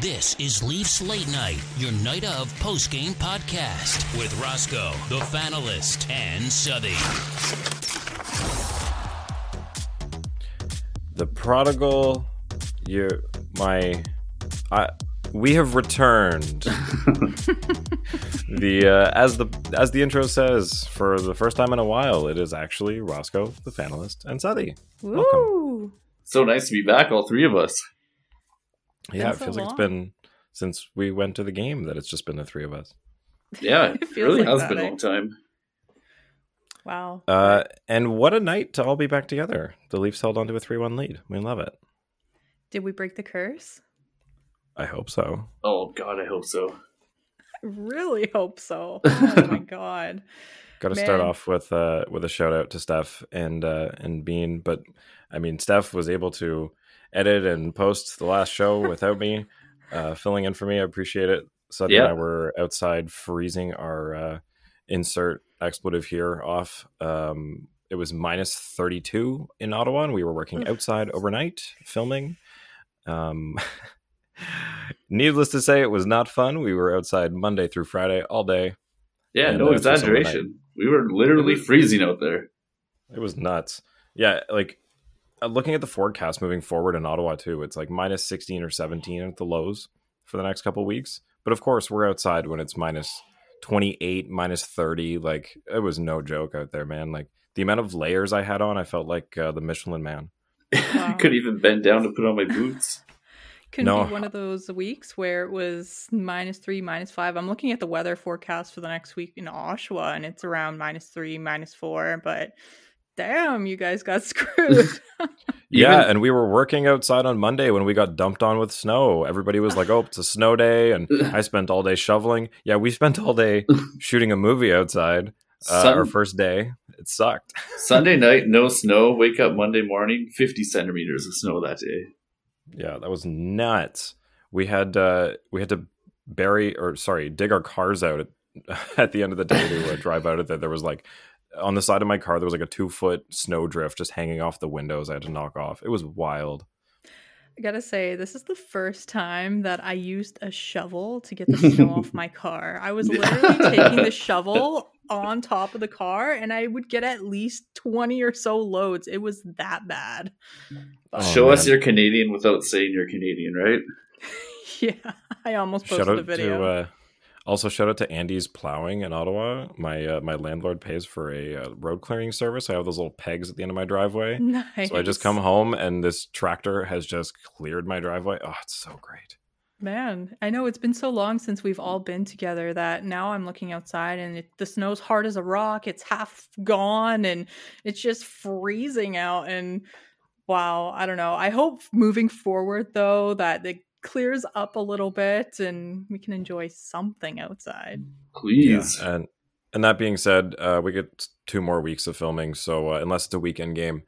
This is Leafs Late Night, your night of post game podcast with Roscoe, the Fanalist, and Southey. The prodigal, you, my, I, we have returned. the uh, as the as the intro says, for the first time in a while, it is actually Roscoe, the Fanalist, and Southey. Welcome. So nice to be back, all three of us. Yeah, Been it so feels like it's been since we went to the game that it's just been the three of us. Yeah, It it, really like has that, been a eh? long time. Wow. Uh, and what a night to all be back together. The Leafs held onto a three-one lead. We love it. Did we break the curse? I hope so. Oh God, I hope so. I really hope so. Oh my god. Got to start off with uh, with a shout out to Steph and uh, and Bean, but I mean Steph was able to edit and post the last show without me uh, filling in for me. I appreciate it. Southey and I were outside freezing our uh, insert expletive here off. Um, it was minus thirty two in Ottawa, and we were working outside overnight filming. Um, needless to say, it was not fun. We were outside Monday through Friday all day. Yeah, no uh, exaggeration. We were literally freezing out there. It was nuts. Yeah, like looking at the forecast moving forward in Ottawa too, it's like minus 16 or 17 at the lows for the next couple weeks. But of course, we're outside when it's minus 28, minus 30. Like it was no joke out there, man. Like the amount of layers I had on, I felt like uh, the Michelin man. I couldn't even bend down to put on my boots. Couldn't No. be one of those weeks where it was minus three, minus five. I'm looking at the weather forecast for the next week in Oshawa and it's around minus three, minus four, but damn, you guys got screwed. yeah, Even- and we were working outside on Monday when we got dumped on with snow. Everybody was like, "Oh, it's a snow day," and I spent all day shoveling. Yeah, we spent all day shooting a movie outside. Uh, Sun- our first day, it sucked. Sunday night, no snow. Wake up Monday morning, fifty centimeters of snow that day. Yeah, that was nuts. We had uh, we had to bury or sorry, dig our cars out at, at the end of the day to uh, drive out of there. There was like on the side of my car there was like a two foot snow drift just hanging off the windows. I had to knock off. It was wild. I gotta say, this is the first time that I used a shovel to get the snow off my car. I was literally taking the shovel on top of the car and I would get at least 20 or so loads. It was that bad. Oh, Show us you're Canadian without saying you're Canadian, right? Yeah, I almost posted Shout a video. to uh, also shout out to Andy's plowing in Ottawa. My uh, my landlord pays for a uh, road clearing service. I have those little pegs at the end of my driveway. nice. So I just come home and this tractor has just cleared my driveway. Oh, it's so great. Man, I know it's been so long since we've all been together that now I'm looking outside and it, the snow's hard as a rock. It's half gone and it's just freezing out. And wow, I don't know. I hope moving forward though that it clears up a little bit and we can enjoy something outside. Please. Yeah, and and that being said, uh, we get two more weeks of filming. So uh, unless it's a weekend game,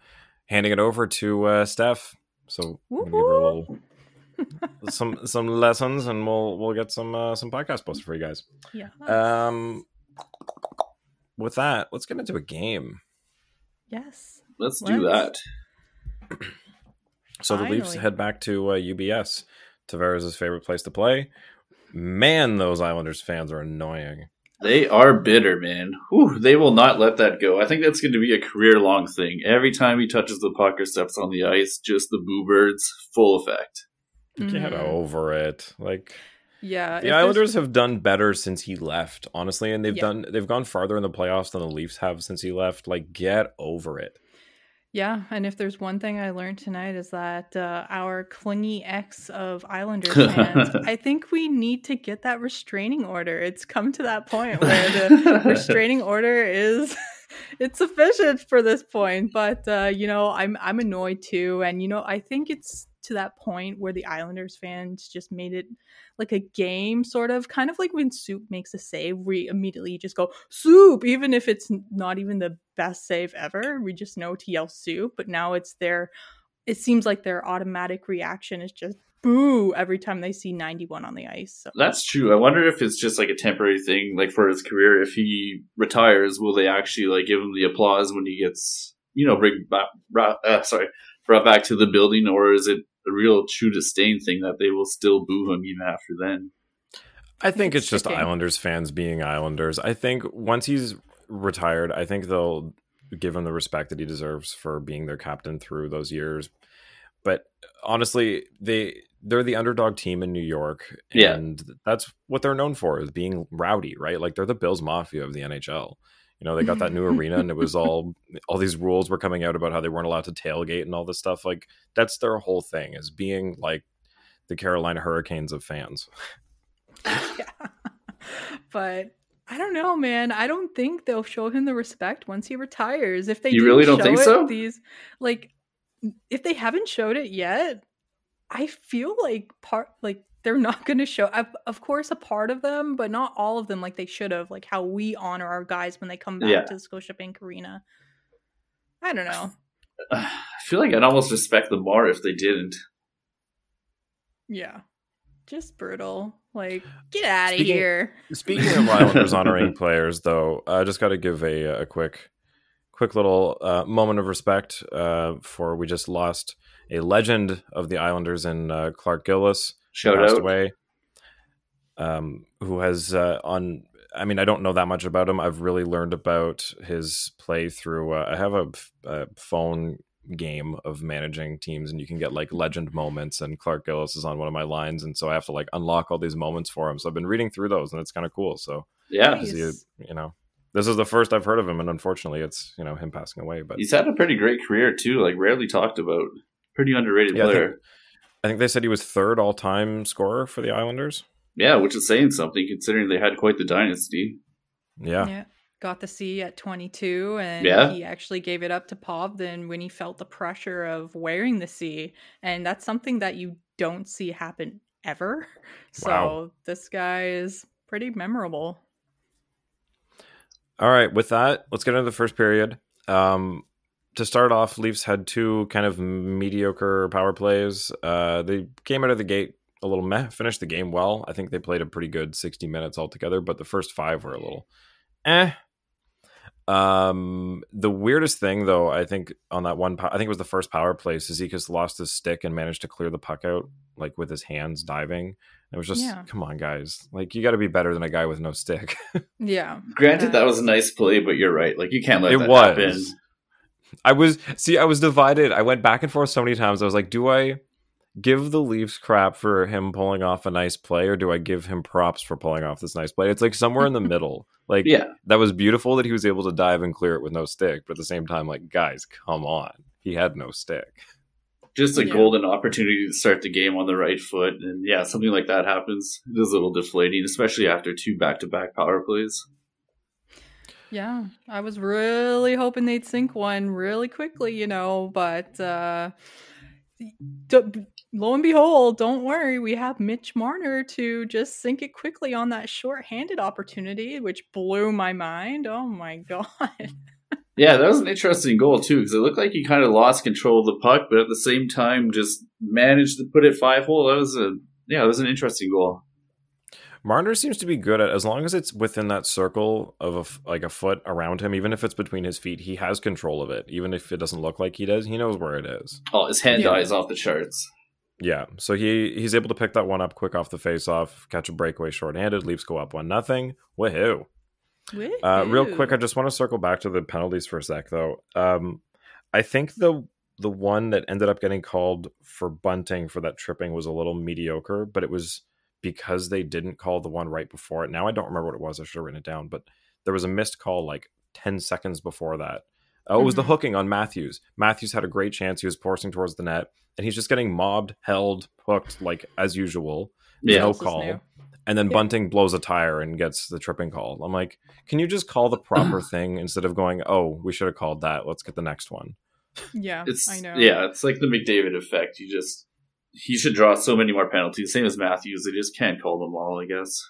handing it over to uh, Steph. So I'm give her a little some some lessons, and we'll we'll get some uh, some podcast posted for you guys. Yeah. Um, with that, let's get into a game. yes. Let's do let's- that. So the Leafs head back to uh, UBS, Tavares' favorite place to play. Man, those Islanders fans are annoying. They are bitter, man. Whew, they will not let that go. I think that's going to be a career long thing. Every time he touches the puck or steps on the ice, just the boo birds, full effect. Get Mhm. over it. Like Yeah. if the there's- Islanders have done better since he left, honestly, and they've Yeah. done they've gone farther in the playoffs than the Leafs have since he left. Like, get over it. Yeah, and if there's one thing I learned tonight is that uh, our clingy ex of Islanders fans, I think we need to get that restraining order. It's come to that point where the restraining order is it's sufficient for this point. But uh, you know, I'm I'm annoyed too, and you know, I think it's to that point where the Islanders fans just made it like a game, sort of, kind of like when Soup makes a save, we immediately just go Soup, even if it's not even the best save ever. We just know to yell Soup, but now it's their. It seems like their automatic reaction is just boo every time they see 91 on the ice. So That's true. I wonder if it's just like a temporary thing, like for his career. If he retires, will they actually like give him the applause when he gets, you know, bring back, uh, sorry, brought back to the building, or is it a real true disdain thing that they will still boo him even after then? I think it's it's just sticking. Islanders fans being Islanders. I think once he's retired, I think they'll give him the respect that he deserves for being their captain through those years. But honestly, they they're the underdog team in New York, Yeah. and that's what they're known for is being rowdy, right? Like they're the Bills Mafia of the NHL. You know, they got that new arena, and it was all all these rules were coming out about how they weren't allowed to tailgate and all this stuff. Like that's their whole thing is being like the Carolina Hurricanes of fans. yeah. But I don't know, man. I don't think they'll show him the respect once he retires. If they You really don't think it, so? These like if they haven't showed it yet, I feel like part like they're not going to show. Of, of course, a part of them, but not all of them, like they should have. Like how we honor our guys when they come back Yeah. to the Scotiabank Arena. I don't know. I feel like I'd almost respect them more if they didn't. Yeah, just brutal. Like get out of here. Speaking of Islanders honoring players, though, I just got to give a, a quick, quick little uh, moment of respect uh, for we just lost a legend of the Islanders in uh, Clark Gillies, Shout passed out. away. Um, who has uh, on? I mean, I don't know that much about him. I've really learned about his play through. Uh, I have a phone game of managing teams, and you can get like legend moments. And Clark Gillies is on one of my lines, and so I have to like unlock all these moments for him. So I've been reading through those, and it's kind of cool. So Yeah, Nice. is he, you know, this is the first I've heard of him, and unfortunately, it's you know him passing away. But he's had a pretty great career too. Like rarely talked about. Pretty underrated Yeah, I think- player. I think they said he was third all time scorer for the Islanders. Yeah, which is saying something considering they had quite the dynasty. Yeah, Got the C at 22, and Yeah. he actually gave it up to Potvin when he felt the pressure of wearing the C. And that's something that you don't see happen ever. So Wow. this guy is pretty memorable. All right, with that, let's get into the first period. Um, to start off, Leafs had two kind of mediocre power plays. Uh, they came out of the gate a little meh, finished the game well. I think they played a pretty good 60 minutes altogether, but the first five were a little eh. Um, the weirdest thing, though, I think on that one, I think it was the first power play. Cizikas lost his stick and managed to clear the puck out like with his hands diving. It was just, Yeah. come on, guys, like you got to be better than a guy with no stick. Yeah. Granted, that was a nice play, but you're right. Like you can't let it that was. happen. I was see, I was divided. I went back and forth so many times. I was like, do I give the Leafs crap for him pulling off a nice play, or do I give him props for pulling off this nice play? It's like somewhere in the middle. Like, Yeah, that was beautiful that he was able to dive and clear it with no stick, but at the same time, like, guys, come on, he had no stick. just a Yeah. golden opportunity to start the game on the right foot, and yeah, something like that happens. It is a little deflating, especially after two back-to-back power plays. Yeah. I was really hoping they'd sink one really quickly, you know, but uh d- lo and behold, don't worry, we have Mitch Marner to just sink it quickly on that short-handed opportunity, which blew my mind. Oh my god. Yeah, that was an interesting goal too, because it looked like he kind of lost control of the puck, but at the same time, just managed to put it five hole. That was a yeah, that was an interesting goal. Marner seems to be good at as long as it's within that circle of a f like a foot around him, even if it's between his feet, he has control of it. Even if it doesn't look like he does, he knows where it is. Oh, his hand Yeah. eye is off the charts. Yeah, so he he's able to pick that one up quick off the face off, catch a breakaway shorthanded. Leafs go up one nothing. Woohoo! Uh, real quick, I just want to circle back to the penalties for a sec, though. Um, I think the the one that ended up getting called for bunting for that tripping was a little mediocre, but it was because they didn't call the one right before it. Now I don't remember what it was. I should have written it down, but there was a missed call like ten seconds before that. Oh, it was the Mhm. hooking on Matthews. Matthews had a great chance. He was forcing towards the net, and he's just getting mobbed, held, hooked like as usual. Yeah. no call. And then Yeah. Bunting blows a tire and gets the tripping call. I'm like, can you just call the proper thing instead of going, oh, we should have called that. Let's get the next one. Yeah, It's I know. yeah, it's like the McDavid effect. You just he should draw so many more penalties, same as Matthews. They just can't call them all, I guess.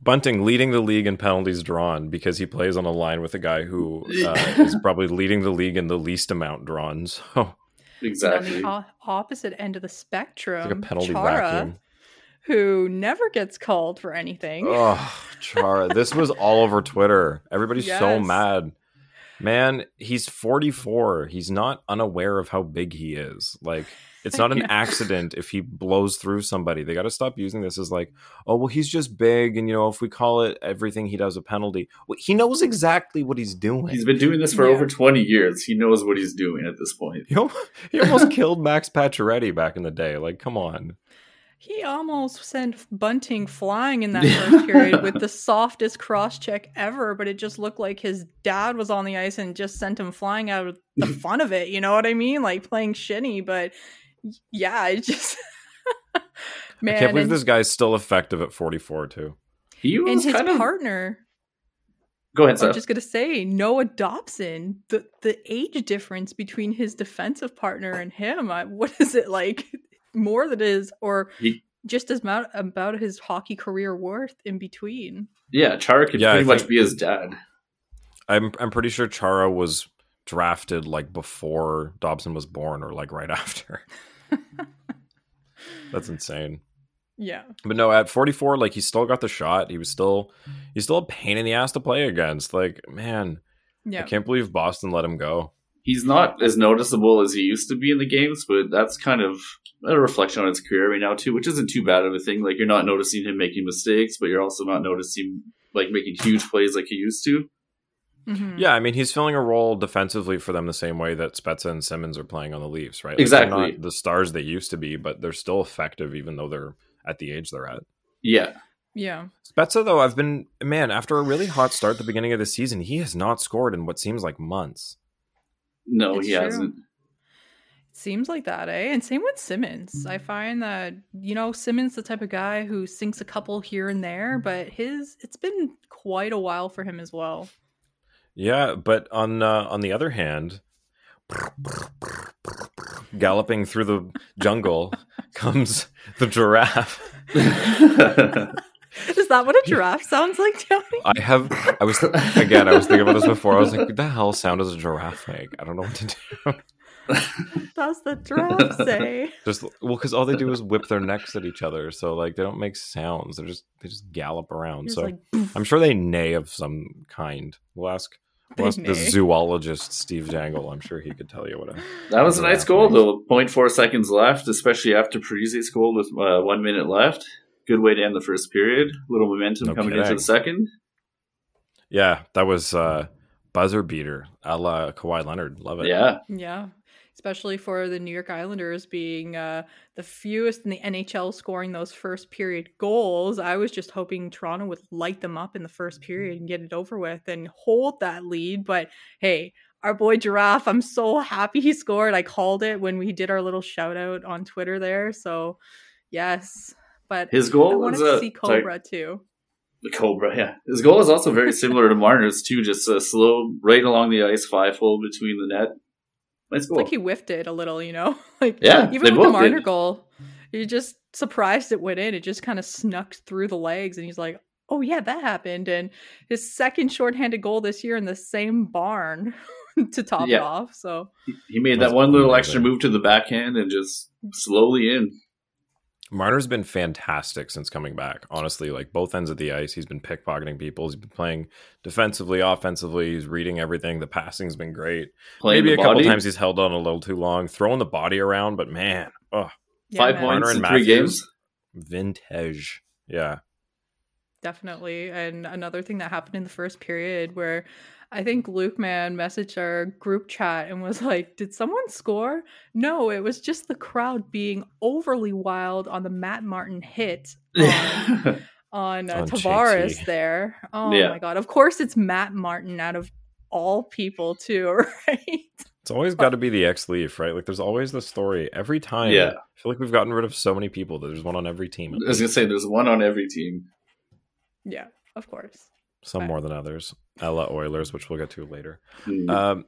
Bunting leading the league in penalties drawn because he plays on a line with a guy who uh, is probably leading the league in the least amount drawn. So And on Exactly. the o- opposite end of the spectrum, it's like a penalty Chara, vacuum. who never gets called for anything. Oh, Chara. This was all over Twitter. Everybody's so mad. Man, he's 44. He's not unaware of how big he is. Like, it's not an accident if he blows through somebody. They got to stop using this as like, oh, well, he's just big. And, you know, if we call it everything he does a penalty, well, he knows exactly what he's doing. He's been doing this for Yeah. over 20 years. He knows what he's doing at this point. He al- he almost killed Max Pacioretty back in the day. Like, come on. He almost sent Bunting flying in that first period with the softest cross check ever, but it just looked like his dad was on the ice and just sent him flying out of the fun of it. You know what I mean? Like playing shinny, but yeah, it just man. I can't believe and, this guy's still effective at 44, too. He and was his kind of. partner. Go ahead, I'm Seth. just gonna say Noah Dobson. The the age difference between his defensive partner and him. I, what is it like? More than it is, or He- just as about about his hockey career worth in between. Yeah, Chara could Yeah, I pretty much think- be his dad. I'm I'm pretty sure Chara was drafted like before Dobson was born or like right after. That's insane. Yeah. But no, at 44, like he still got the shot. He was still he's still a pain in the ass to play against. Like, man, Yeah. I can't believe Boston let him go. He's not as noticeable as he used to be in the games, but that's kind of a reflection on his career right now too, which isn't too bad of a thing. Like you're not noticing him making mistakes, but you're also not noticing like making huge plays like he used to. Mhm. Yeah, I mean, he's filling a role defensively for them the same way that Spezza and Simmons are playing on the Leafs, right? Like, they're Exactly. not the stars they used to be, but they're still effective even though they're at the age they're at. Yeah. Yeah. Spezza, though, I've been man after a really hot start at the beginning of the season, he has not scored in what seems like months. No, It's he true. hasn't. Seems like that, eh? And same with Simmons. I find that, you know, Simmons the type of guy who sinks a couple here and there, but his it's been quite a while for him as well. Yeah, but on uh, on the other hand, galloping through the jungle comes the giraffe. Is that what a giraffe sounds like, Tony? I have. I was again. I was thinking about this before. I was like, "What the hell sound does a giraffe make?" I don't know what to do. That's the giraffe say. Just well, because all they do is whip their necks at each other, so like they don't make sounds. They're just they just gallop around. It's so like I'm sure they neigh of some kind. We'll ask. We'll ask the zoologist Steve Dangle. I'm sure he could tell you what a. That was a nice goal, makes. though. 0.4 seconds left, especially after Parise goal with uh, one minute left. Good way to end the first period. A little momentum No coming into the second. Yeah, that was uh buzzer beater, a la Kawhi Leonard. Love it. Yeah. Yeah. Especially for the New York Islanders being uh, the fewest in the NHL scoring those first period goals. I was just hoping Toronto would light them up in the first period and get it over with and hold that lead. But hey, our boy Giraffe, I'm so happy he scored. I called it when we did our little shout out on Twitter there. So, yes. But His I goal wanted was to uh, see sorry, Cobra too. the Cobra, yeah. His goal is also very similar to Marner's, too. Just uh, slow, right along the ice, five hole between the net. Nice It's like he whiffed it a little, you know? like Yeah, they even with the both Marner did. goal, you're just surprised it went in. It just kind of snuck through the legs and he's like, Oh yeah, that happened. And his second shorthanded goal this year in the same barn to top it off. So he made that one little extra move to the backhand and just slowly in. Marner's been fantastic since coming back. Honestly, like both ends of the ice, he's been pickpocketing people. He's been playing defensively, offensively. He's reading everything. The passing's been great. Playing Maybe a the couple times he's held on a little too long, throwing the body around. But man, oh, yeah, Five man, points in and three games. vintage. Yeah, definitely. And another thing that happened in the first period where I think Luke Man messaged our group chat and was like, Did someone score? No, it was just the crowd being overly wild on the Matt Martin hit on, on, uh, On Tavares JT. there. Oh Yeah. my God. Of course, it's Matt Martin out of all people, too, right? it's always got to be the ex Leaf, right? Like there's always the story every time. Yeah. I feel like we've gotten rid of so many people. that There's one on every team. I was going to say, there's one on every team. yeah, of course. Some more than others. Ella Oilers, which we'll get to later. Hmm. Um,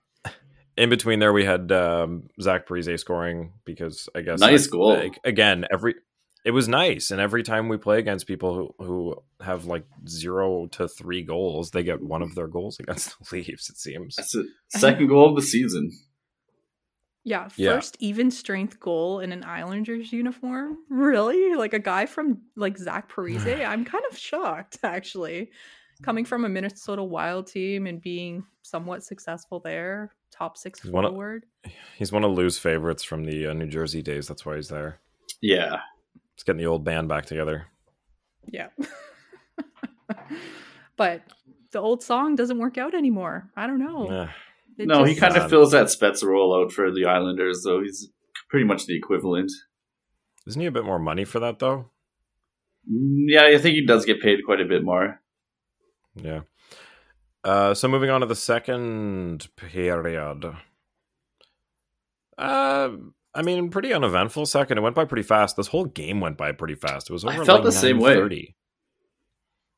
in between there, we had um, Zach Parise scoring because I guess Nice like, goal. like, again, every it was nice, and every time we play against people who who have like zero to three goals, they get one of their goals against the Leafs. It seems. That's the second goal of the season. Yeah, Yeah. first even strength goal in an Islanders uniform. Really? Like a guy from like Zach Parise? I'm kind of shocked actually. Coming from a Minnesota Wild team and being somewhat successful there, top six He's one of- forward. He's one of Lou's favorites from the uh, New Jersey days. That's why he's there. Yeah. it's getting the old band back together. Yeah. but the old song doesn't work out anymore. I don't know. Yeah. It no, he just- kind uh, of fills that Spezza role out for the Islanders, though. He's pretty much the equivalent. Isn't he a bit more money for that though? Mm, Yeah, I think he does get paid quite a bit more. Yeah. Uh, so moving on to the second period. Uh, I mean, pretty uneventful second. It went by pretty fast. This whole game went by pretty fast. It was I over. felt like the same way. 9:30.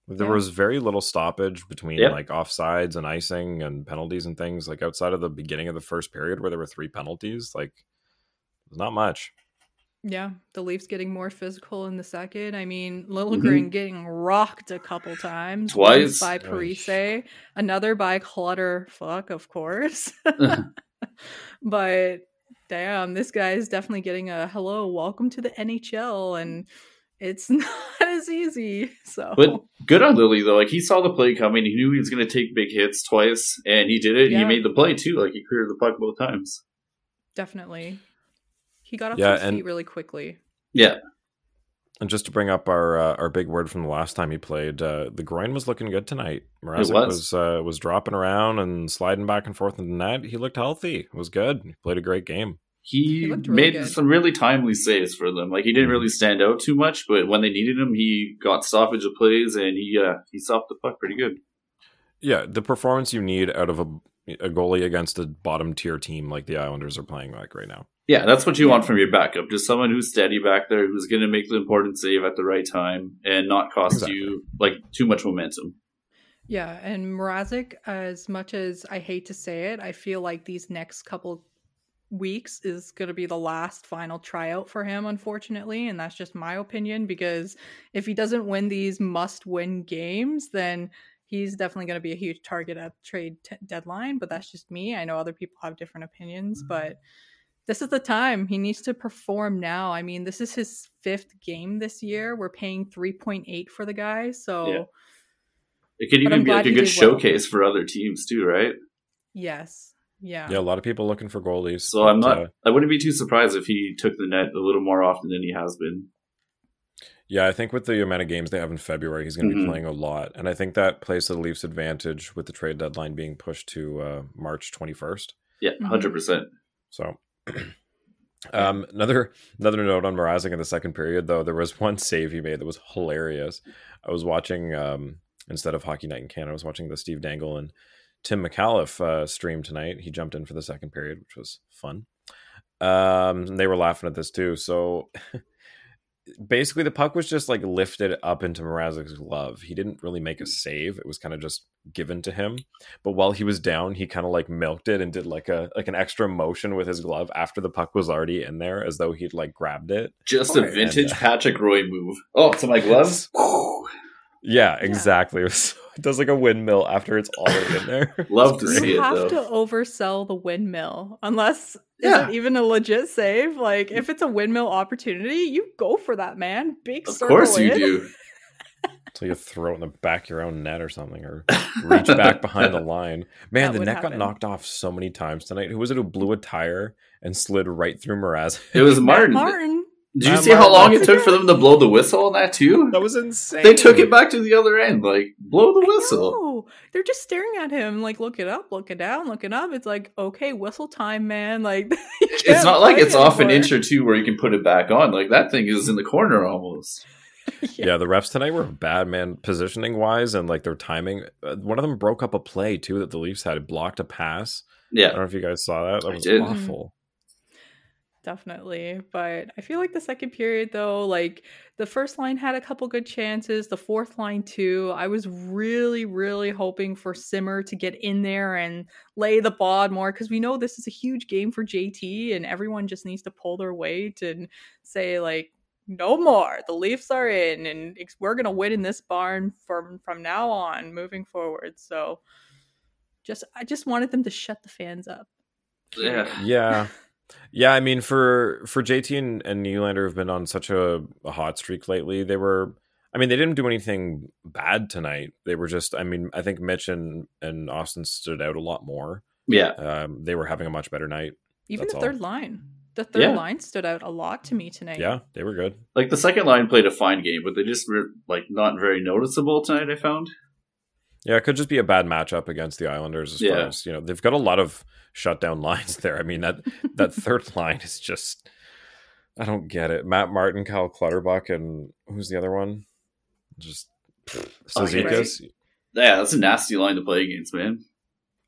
There Yeah. was very little stoppage between Yep. like offsides and icing and penalties and things. Like outside of the beginning of the first period where there were three penalties, like not much. Yeah, the Leafs getting more physical in the second. I mean, Liljegren Mhm. getting rocked a couple times. Twice. By Parise, another by Clutter. Fuck, of course. but damn, this guy is definitely getting a hello, welcome to the NHL, and it's not as easy. So, But good on Lily though. Like he saw the play coming. He knew he was going to take big hits twice, and he did it. Yeah. He made the play too. Like he cleared the puck both times. definitely, he got off Yeah, his and- feet really quickly. Yeah, And just to bring up our uh, our big word from the last time he played, uh, the groin was looking good tonight. Mrazek was. was uh, was dropping around and sliding back and forth in the net. He looked healthy. It was good. He played a great game. he, He really made good. some really timely saves for them. Like he didn't really stand out too much, but when they needed him, he got stoppage of plays and he uh, he stopped the puck pretty good. Yeah, the performance you need out of a, a goalie against a bottom tier team like the Islanders are playing like right now. Yeah, that's what you want from your backup. Just someone who's steady back there, who's going to make the important save at the right time and not cost Exactly. you like too much momentum. Yeah, and Mrazek, as much as I hate to say it, I feel like these next couple weeks is going to be the last final tryout for him, unfortunately. And that's just my opinion because if he doesn't win these must win games, then he's definitely going to be a huge target at trade t- deadline. But that's just me. I know other people have different opinions, mm-hmm. but this is the time he needs to perform now. I mean, this is his fifth game this year. We're paying 3.8 for the guy. So. Yeah. It could But even I'm be like a good did well. showcase for other teams too, right? Yes. Yeah. Yeah, a lot of people looking for goalies. So I'm not. uh, I wouldn't be too surprised if he took the net a little more often than he has been. yeah, I think with the amount of games they have in February, he's going to Mhm. be playing a lot, and I think that plays to the Leafs' advantage with the trade deadline being pushed to uh, March 21st. Yeah, Mhm. 100 percent. So, um, another another note on Mrazek in the second period, though, there was one save he made that was hilarious. I was watching um, instead of Hockey Night in Canada, I was watching the Steve Dangle and Tim McAuliffe uh, stream tonight. He jumped in for the second period, which was fun. Um, they were laughing at this too. So. Basically, the puck was just like lifted up into Mrazek's glove. He didn't really make a save; it was kind of just given to him but while he was down he kind of like milked it and did like a like an extra motion with his glove after the puck was already in there as though he'd like grabbed it Just a vintage And, uh, Patrick Roy move. Oh, to my gloves. Whew. yeah exactly it, was, it does like a windmill after it's already in there Love to see great. you it, have though. to oversell the windmill unless Yeah. is it even a legit save like if it's a windmill opportunity you go for that man big circle. Of circle course you in. do. until you throw it in the back of your own net or something or reach back behind the line man That the net happen. got knocked off so many times tonight who was it who blew a tire and slid right through Mraz? It was Martin. Martin Did you Matt see how long it took for them to blow the whistle on that too? that was insane They took it back to the other end. Like blow the whistle. No, they're just staring at him like look it up look it down look it up it's like okay whistle time man like It's can't like play it's off an inch or two where you can put it back on. Like that thing is in the corner almost. Yeah. the refs tonight were bad, man, positioning wise and like their timing. Uh, one of them broke up a play too that the Leafs had. It blocked a pass. Yeah, I don't know if you guys saw that. That I was did. awful. Definitely. But I feel like the second period, though, like the first line had a couple good chances, the fourth line, too. I was really, really hoping for Simmer to get in there and lay the bod more because we know this is a huge game for JT and everyone just needs to pull their weight and say, like, no more. The Leafs are in and we're going to win in this barn from from now on moving forward. So just I just wanted them to shut the fans up. Yeah. Yeah. Yeah, I mean for for JT and, and Nylander have been on such a, a hot streak lately. They were I mean, they didn't do anything bad tonight. They were just, I mean, I think Mitch and, and Austin stood out a lot more. Yeah, Um, they were having a much better night. Even That's the all. third line. The third Yeah. line stood out a lot to me tonight. Yeah, they were good. like the second line played a fine game, but they just were like not very noticeable tonight. I found. Yeah, it could just be a bad matchup against the Islanders as far as, you know, they've got a lot of shutdown lines there. I mean, that that third line is just I don't get it. Matt Martin, Kyle Clutterbuck, and who's the other one? Just Oh, yeah. Yeah, that's a nasty line to play against, man.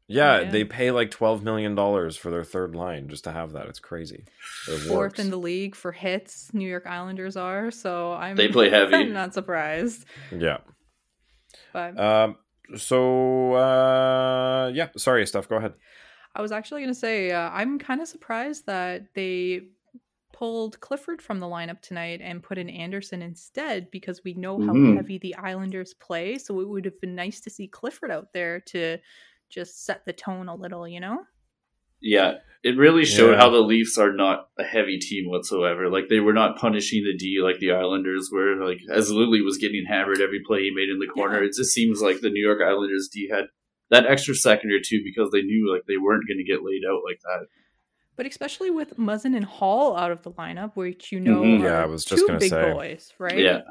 Yeah, Yeah. they pay like twelve million dollars for their third line just to have that. It's crazy. It Fourth works. in the league for hits, New York Islanders are. So I'm They play heavy. I'm not surprised. Yeah. But Um. So uh, yeah. Sorry, Steph. Go ahead. I was actually going to say uh, I'm kind of surprised that they pulled Clifford from the lineup tonight and put in Anderson instead because we know how Mhm. heavy the Islanders play. So it would have been nice to see Clifford out there to just set the tone a little, you know? Yeah, it really showed Yeah. how the Leafs are not a heavy team whatsoever. Like they were not punishing the D like the Islanders were. Like as Lilly was getting hammered every play he made in the corner, Yeah. it just seems like the New York Islanders D had that extra second or two because they knew like they weren't going to get laid out like that. But especially with Muzzin and Hall out of the lineup, which you know Mhm. are Yeah, I was just two gonna big say. boys, right? Yeah,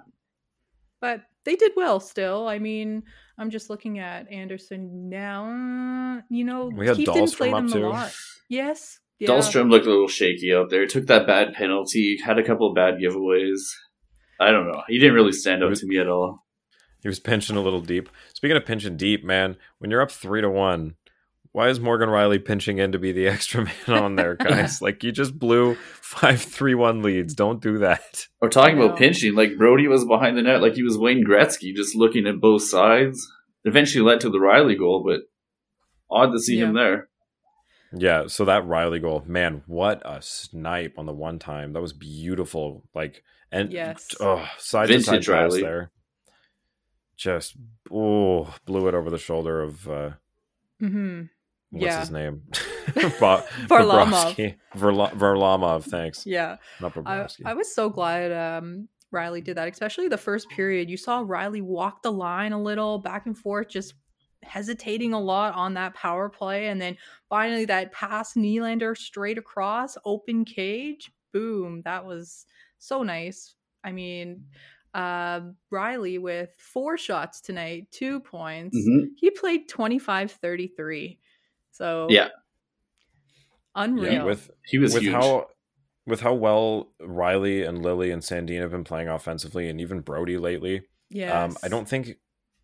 But they did well still. I mean, I'm just looking at Anderson now. You know, We had Keith didn't play up them too. a lot. Yes. Yeah. Dahlstrom looked a little shaky out there. Took that bad penalty. Had a couple of bad giveaways. I don't know. He didn't really stand out Was- to me at all. He was pinching a little deep. Speaking of pinching deep, man, when you're up three to one, why is Morgan Rielly pinching in to be the extra man on there, guys? like you just blew five three one leads. Don't do that. We're talking about pinching, like Brody was behind the net, like he was Wayne Gretzky, just looking at both sides. Eventually led to the Rielly goal, but odd to see him there. Yeah, so that Rielly goal, man, what a snipe on the one time. That was beautiful. Like and Yes. oh, side to side Vintage pass Rielly. there. Just oh, blew it over the shoulder of uh hmm what's Yeah. his name? Bo- Varlamov. Bobrovsky. Varla- Varlamov, thanks. Yeah. Not I, I was so glad um, Rielly did that, especially the first period. You saw Rielly walk the line a little back and forth, just hesitating a lot on that power play. And then finally, that pass Nylander straight across, open cage. Boom. That was so nice. I mean, uh, Rielly with four shots tonight, two points. Mhm. He played 25 33. So, Yeah. unreal. yeah, with He was with huge. how with how well Rielly and Lily and Sandin have been playing offensively, and even Brody lately. yes. Um, I don't think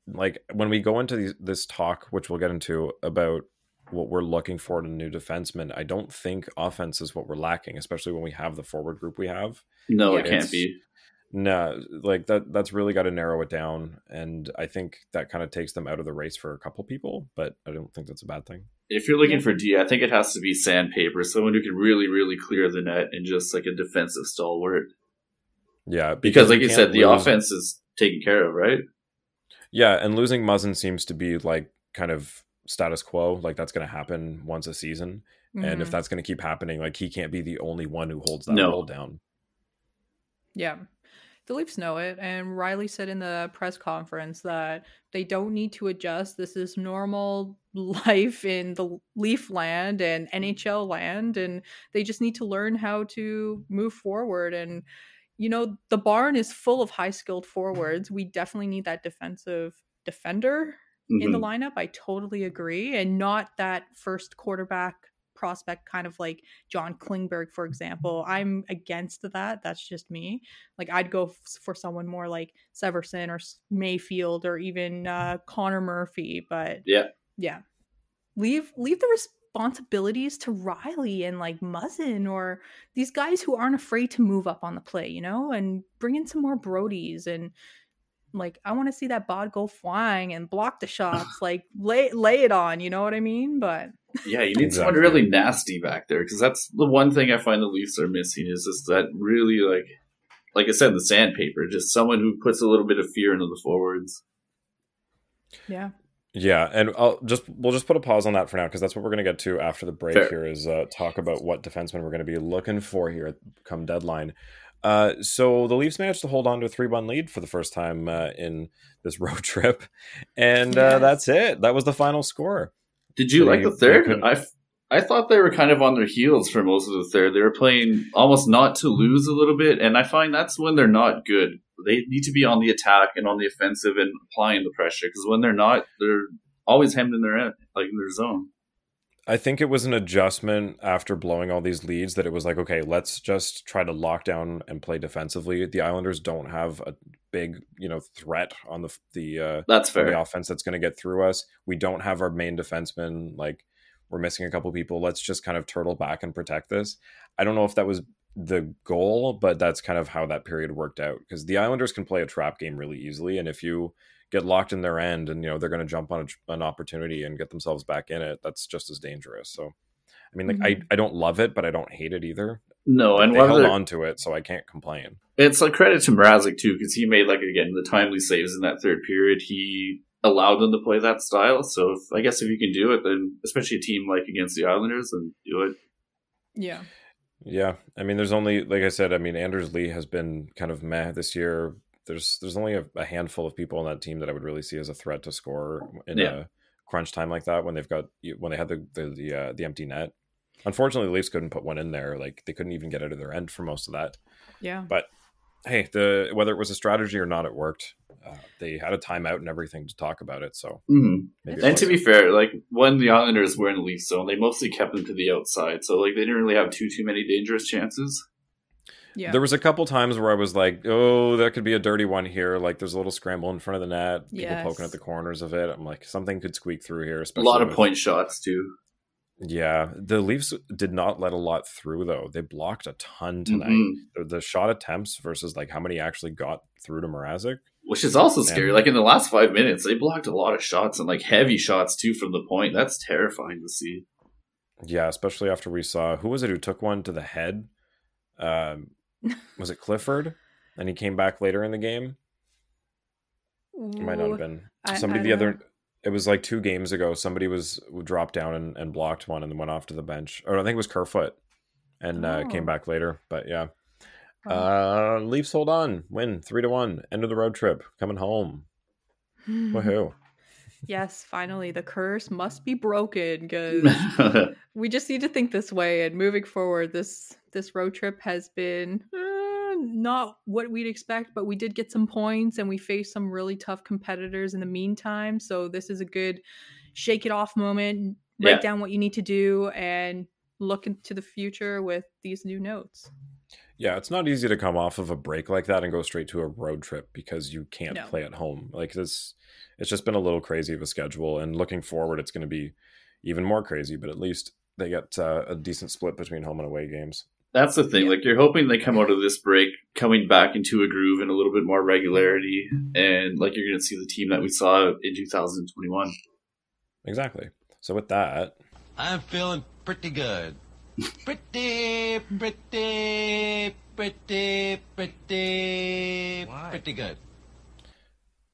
like when we go into these, this talk, which we'll get into about what we're looking for in a new defenseman. I don't think offense is what we're lacking, especially when we have the forward group we have. no, Yeah. it can't be. No, like that. That's really got to narrow it down, and I think that kind of takes them out of the race for a couple people. But I don't think that's a bad thing. If you're looking Yeah. for D, I think it has to be sandpaper, someone who can really, really clear the net and just like a defensive stalwart. Yeah, Because, like you can't said, the offense is taken care of, right? Yeah, and losing Muzzin seems to be like kind of status quo. Like that's going to happen once a season, and if Mhm. that's going to keep happening, like he can't be the only one who holds that No. role down. Yeah. The Leafs know it. And Rielly said in the press conference that they don't need to adjust. This is normal life in the Leaf land and NHL land. And they just need to learn how to move forward. And, you know, the barn is full of high skilled forwards. We definitely need that defensive defender in the Mhm. lineup. I totally agree. And not that first quarterback prospect kind of like John Klingberg, for example. I'm against that. That's just me. Like I'd go f- for someone more like Severson or Mayfield or even uh, Connor Murphy. But Yeah. yeah, leave leave the responsibilities to Rielly and like Muzzin or these guys who aren't afraid to move up on the play, you know, and bring in some more Brodies and like I want to see that bod go flying and block the shots, like lay lay it on, you know what I mean? But Yeah, you need someone really nasty back there because that's the one thing I find the Leafs are missing is just that really like, like I said, the sandpaper, just someone who puts a little bit of fear into the forwards. yeah, Yeah, and I'll just we'll just put a pause on that for now because that's what we're going to get to after the break. Fair. Here is uh, talk about what defensemen we're going to be looking for here come deadline. Uh, so the Leafs managed to hold on to a three-one lead for the first time uh, in this road trip, and uh, that's it. That was the final score. Did you They- like the third? couldn't- I, f- I thought they were kind of on their heels for most of the third. They were playing almost not to lose a little bit, and I find that's when they're not good. They need to be on the attack and on the offensive and applying the pressure because when they're not, they're always hemmed in their end, like in their zone. I think it was an adjustment after blowing all these leads that it was like, okay, let's just try to lock down and play defensively. The Islanders don't have a big, you know, threat on the the uh, That's fair. the offense that's going to get through us. We don't have our main defenseman. Like we're missing a couple people. Let's just kind of turtle back and protect this. I don't know if that was the goal, but that's kind of how that period worked out because the Islanders can play a trap game really easily, and if you get locked in their end and you know they're going to jump on a, an opportunity and get themselves back in it, that's just as dangerous. So. I mean, like I, mm-hmm. I don't love it, but I don't hate it either. No, and they one of held on to it, so I can't complain. It's like credit to Mrazek too, because he made like again the timely saves in that third period. He allowed them to play that style. So if, I guess if you can do it, then especially a team like against the Islanders, then do it. Yeah. Yeah, I mean, there's only like I said. I mean, Anders Lee has been kind of meh this year. There's there's only a, a handful of people on that team that I would really see as a threat to score in Yeah. a crunch time like that when they've got when they had the the the, uh, the empty net. Unfortunately, the Leafs couldn't put one in there. Like they couldn't even get out of their end for most of that. Yeah. But hey, the whether it was a strategy or not, it worked. Uh, they had a timeout and everything to talk about it. So Mm-hmm. maybe it And to be fair, like when the Islanders were in the Leaf zone, they mostly kept them to the outside. So like they didn't really have too too many dangerous chances. Yeah. There was a couple times where I was like, "Oh, that could be a dirty one here." Like, there's a little scramble in front of the net, people Yes. poking at the corners of it. I'm like, something could squeak through here. A lot of with- point shots too. Yeah, the Leafs did not let a lot through though. They blocked a ton tonight. Mhm. The, the shot attempts versus like how many actually got through to Mrazek. Which is also scary. Yeah. Like in the last five minutes, they blocked a lot of shots and like heavy shots too from the point. That's terrifying to see. Yeah, especially after we saw who was it who took one to the head? Um, was it Clifford? And he came back later in the game. It might not have been somebody I the other. know. It was like two games ago. Somebody was dropped down and, and blocked one, and then went off to the bench. Or I think it was Kerfoot, and uh, came Oh. back later. But yeah, Oh. uh, Leafs hold on, win three to one. End of the road trip, coming home. Woohoo! Yes, finally, the curse must be broken because we just need to think this way. And moving forward, this this road trip has been uh, not what we'd expect, but we did get some points, and we faced some really tough competitors in the meantime. So this is a good shake it off moment. Write Yeah. down what you need to do and look into the future with these new notes. Yeah, it's not easy to come off of a break like that and go straight to a road trip because you can't No. play at home. Like this, it's just been a little crazy of a schedule. And looking forward, it's going to be even more crazy. But at least they get uh, a decent split between home and away games. That's the thing. Yeah. Like you're hoping they come out of this break coming back into a groove and a little bit more regularity, and like you're going to see the team that we saw in 2021. Exactly. So with that, I'm feeling pretty good. Pretty, pretty, pretty, pretty, pretty good.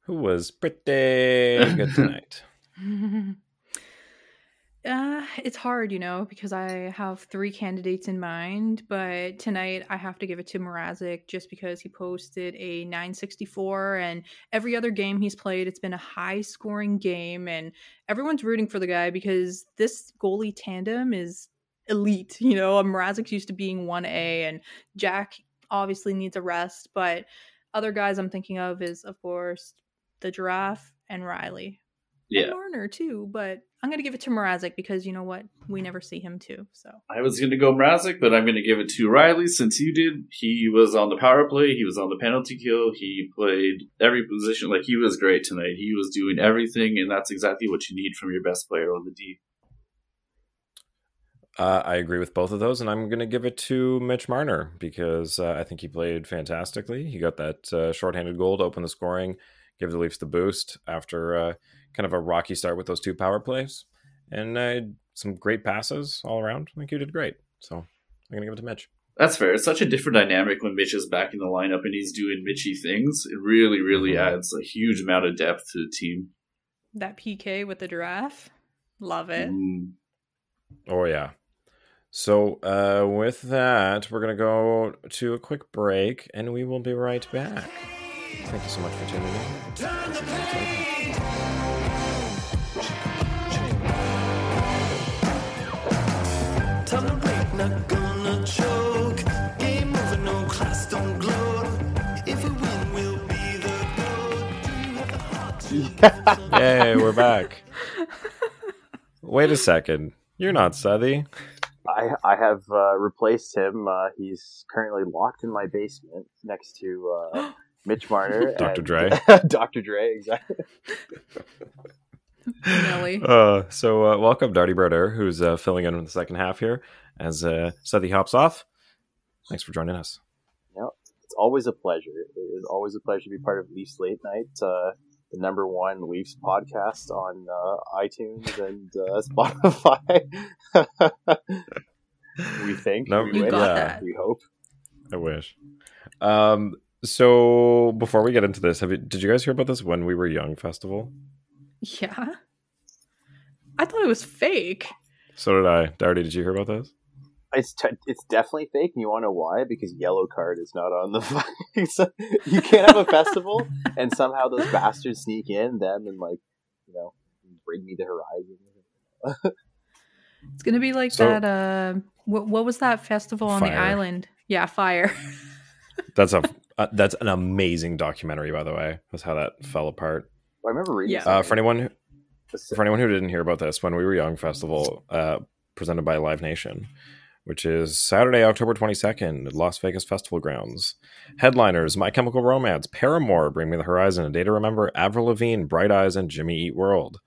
who was pretty good tonight? Uh, it's hard, you know, because I have three candidates in mind, but tonight I have to give it to Mrazek just because he posted a 964 and every other game he's played, it's been a high scoring game and everyone's rooting for the guy because this goalie tandem is elite. You know, Mrazek's used to being 1A and Jack obviously needs a rest, but other guys I'm thinking of is, of course, the giraffe and Rielly Yeah, and Marner too, but I'm gonna give it to Mrazek because you know what? We never see him too. So I was going to go Mrazek, but I'm going to give it to Rielly since you did. He was on the power play. He was on the penalty kill. He played every position. Like he was great tonight. He was doing everything, and that's exactly what you need from your best player on the D. Uh, I agree with both of those, and I'm going to give it to Mitch Marner because uh, I think he played fantastically. He got that uh, shorthanded goal to open the scoring, give the Leafs the boost after uh, kind of a rocky start with those two power plays, and uh, some great passes all around. I think you did great. So I'm going to give it to Mitch. That's fair. It's such a different dynamic when Mitch is back in the lineup and he's doing Mitchy things. It really, really Mhm. adds a huge amount of depth to the team. that PK with the giraffe, love it. Mm. Oh yeah, So, uh, with that, we're going to go to a quick break and we will be right back. Thank you so much for tuning in. This is Inside Talk. Time to break, not gonna choke. Game over, no class, don't gloat. If we win, we'll be the goat. Do you have the heart to Yay, we're back. Wait a second. You're not Southey. I I have uh, replaced him. Uh, he's currently locked in my basement next to uh, Mitch Marner, Dr. Dre. Dr. Dre, exactly. Nelly. Uh, so, uh, welcome, Darty Broder, who's uh, filling in in the second half here as uh, Southey hops off. Thanks for joining us. It's always a pleasure. It is always a pleasure to be part of Leafs Late Night, uh, the number one Leafs podcast on uh, iTunes and uh, Spotify. we think. No, we got yeah. that. We hope. I wish. Um, so before we get into this, have you, did you guys hear about this When We Were Young festival? Yeah. I thought it was fake. So did I. Darty, did you hear about this? It's t- it's definitely fake, and you want to know why? Because Yellow Card is not on the. so you can't have a festival, and somehow those bastards sneak in them and like, you know, bring me the horizon. It's gonna be like So- that. Uh, what, what was that festival on the island? Yeah, Fyre. That's a uh, that's an amazing documentary, by the way. That's how that fell apart. I remember reading. Yeah. Uh, for anyone who, for anyone who didn't hear about this, when we were young festival, uh, presented by Live Nation, which is Saturday, October twenty second, Las Vegas Festival grounds. Headliners: My Chemical Romance, Paramore, Bring Me the Horizon, A Day to Remember, Avril Lavigne, Bright Eyes, and Jimmy Eat World.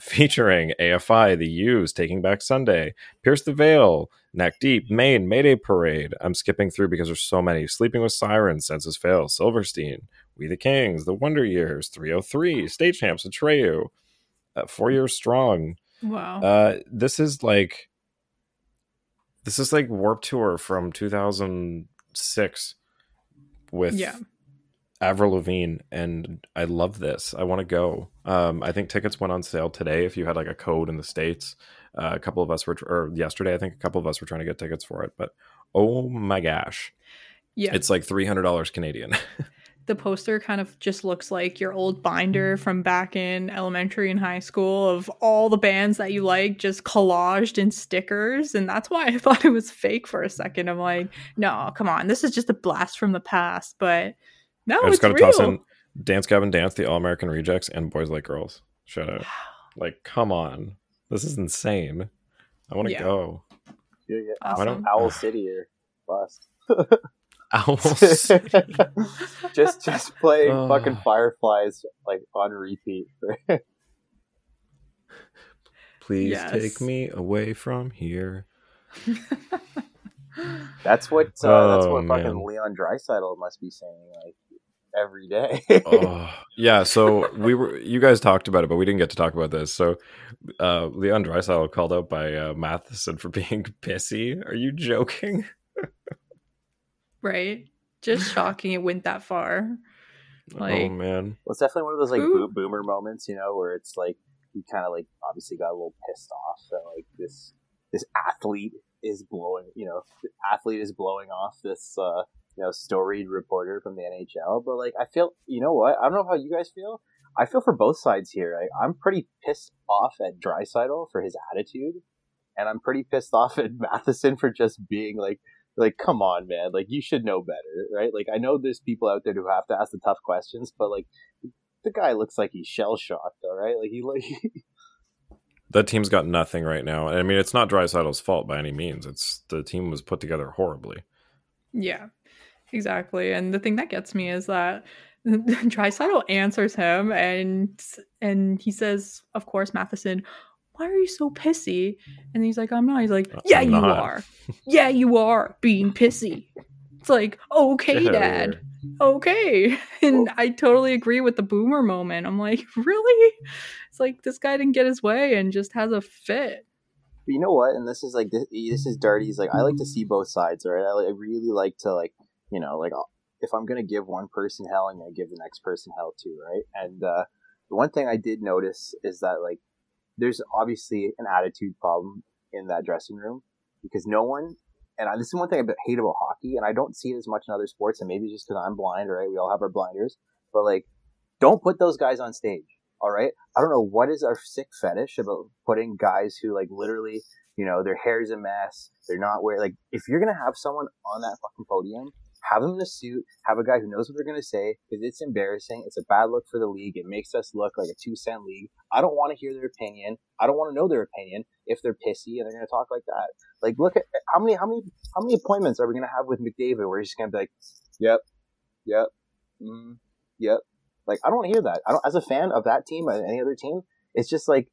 Featuring AFI, The Used, Taking Back Sunday, Pierce the Veil, Neck Deep, Maine, Mayday Parade. I'm skipping through because there's so many. Sleeping with Sirens, Senses Fail, Silverstein, We the Kings, The Wonder Years, 303, State Champs, Atreyu, uh, Four Years Strong. wow. Uh, this is like this is like Warped Tour from 2006 with Yeah. Avril Lavigne, and I love this. I want to go. Um, I think tickets went on sale today. If you had like a code in the states, uh, a couple of us were, or yesterday, I think a couple of us were trying to get tickets for it. But oh my gosh, yeah. it's like three hundred dollars Canadian. the poster kind of just looks like your old binder mm-hmm. from back in elementary and high school of all the bands that you like just collaged in stickers and that's why i thought it was fake for a second i'm like no come on this is just a blast from the past but no I it's just got to real toss in Dance Gavin Dance, the All American Rejects, and Boys Like Girls. Shout out. Like, come on, this is insane. I want to Yeah. go. Yeah, yeah. Why don't- awesome. Owl City or bust. Owls. just just play Oh. fucking Fireflies like on repeat. Please Yes. take me away from here. that's what uh, that's Oh, what fucking man. Leon Draisaitl must be saying like every day. oh, yeah. So we were, you guys talked about it, but we didn't get to talk about this. So, uh, Leon Draisaitl called out by uh, Matheson for being pissy. Are you joking? Right just shocking it went that far Like, oh man, Well, it's definitely one of those like Ooh. boomer moments, you know, where it's like you kind of like obviously got a little pissed off that like this this athlete is blowing, you know, the athlete is blowing off this uh you know storied reporter from the NHL. But like I feel, you know what? I don't know how you guys feel. I feel for both sides here. I, I'm pretty pissed off at Draisaitl for his attitude, and I'm pretty pissed off at Matheson for just being like like come on man like you should know better right like i know there's people out there who have to ask the tough questions but like the guy looks like he's shell shocked all right like he like that team's got nothing right now. I mean, it's not Draisaitl's fault by any means. It's the team was put together horribly. Yeah, exactly. And the thing that gets me is that Draisaitl answers him and and he says, of course, Matheson, why are you so pissy? And he's like, I'm not. He's like, yeah, I'm you not." are. Yeah, you are being pissy. It's like, okay, Get dad. Okay. And I totally agree with the boomer moment. I'm like, really? It's like this guy didn't get his way and just has a fit. But you know what? And this is like this, this is dirty. He's like I like to see both sides, right? I, I really like to like you know like if I'm gonna give one person hell, I'm gonna give the next person hell too, right? And uh, the one thing I did notice is that like there's obviously an attitude problem in that dressing room, because no one. And I, this is one thing I hate about hockey, and I don't see it as much in other sports, and maybe just because I'm blind, right? We all have our blinders, but like, don't put those guys on stage. All right. I don't know what is our sick fetish about putting guys who like literally, you know, their hair's a mess. They're not wearing like if you're gonna have someone on that fucking podium, have them in a suit, have a guy who knows what they're gonna say because it's embarrassing. It's a bad look for the league. It makes us look like a two cent league. I don't want to hear their opinion. I don't want to know their opinion if they're pissy and they're gonna talk like that. Like, look at how many how many how many appointments are we gonna have with McDavid where he's just gonna be like, yep, yep, mm, yep. Like, I don't want to hear that. I don't, as a fan of that team or any other team, it's just like,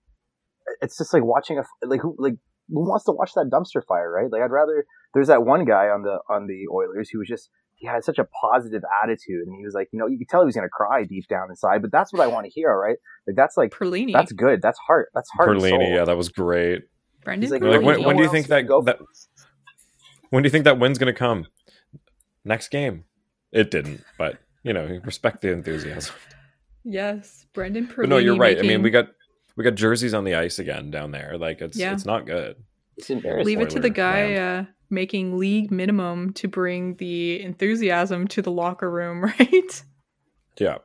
it's just like watching a, like, who, like, who wants to watch that dumpster fire, right? Like, I'd rather, there's that one guy on the, on the Oilers who was just, he had such a positive attitude and he was like, you know, you could tell he was going to cry deep down inside, but that's what I want to hear, right? Like, that's like, Perlini. that's good. That's heart. That's heart. and soul. Perlini, yeah, that was great. Brendan He's like, Like, when, when do you think that, can go that when do you think that win's going to come? Next game. It didn't, but you know, respect the enthusiasm. Yes, Brendan Perlini. But no, you're right. I mean, we got we got jerseys on the ice again down there. Like it's Yeah. it's not good. It's embarrassing. leave it to the Spoiler, guy uh, making league minimum to bring the enthusiasm to the locker room, right? Yeah.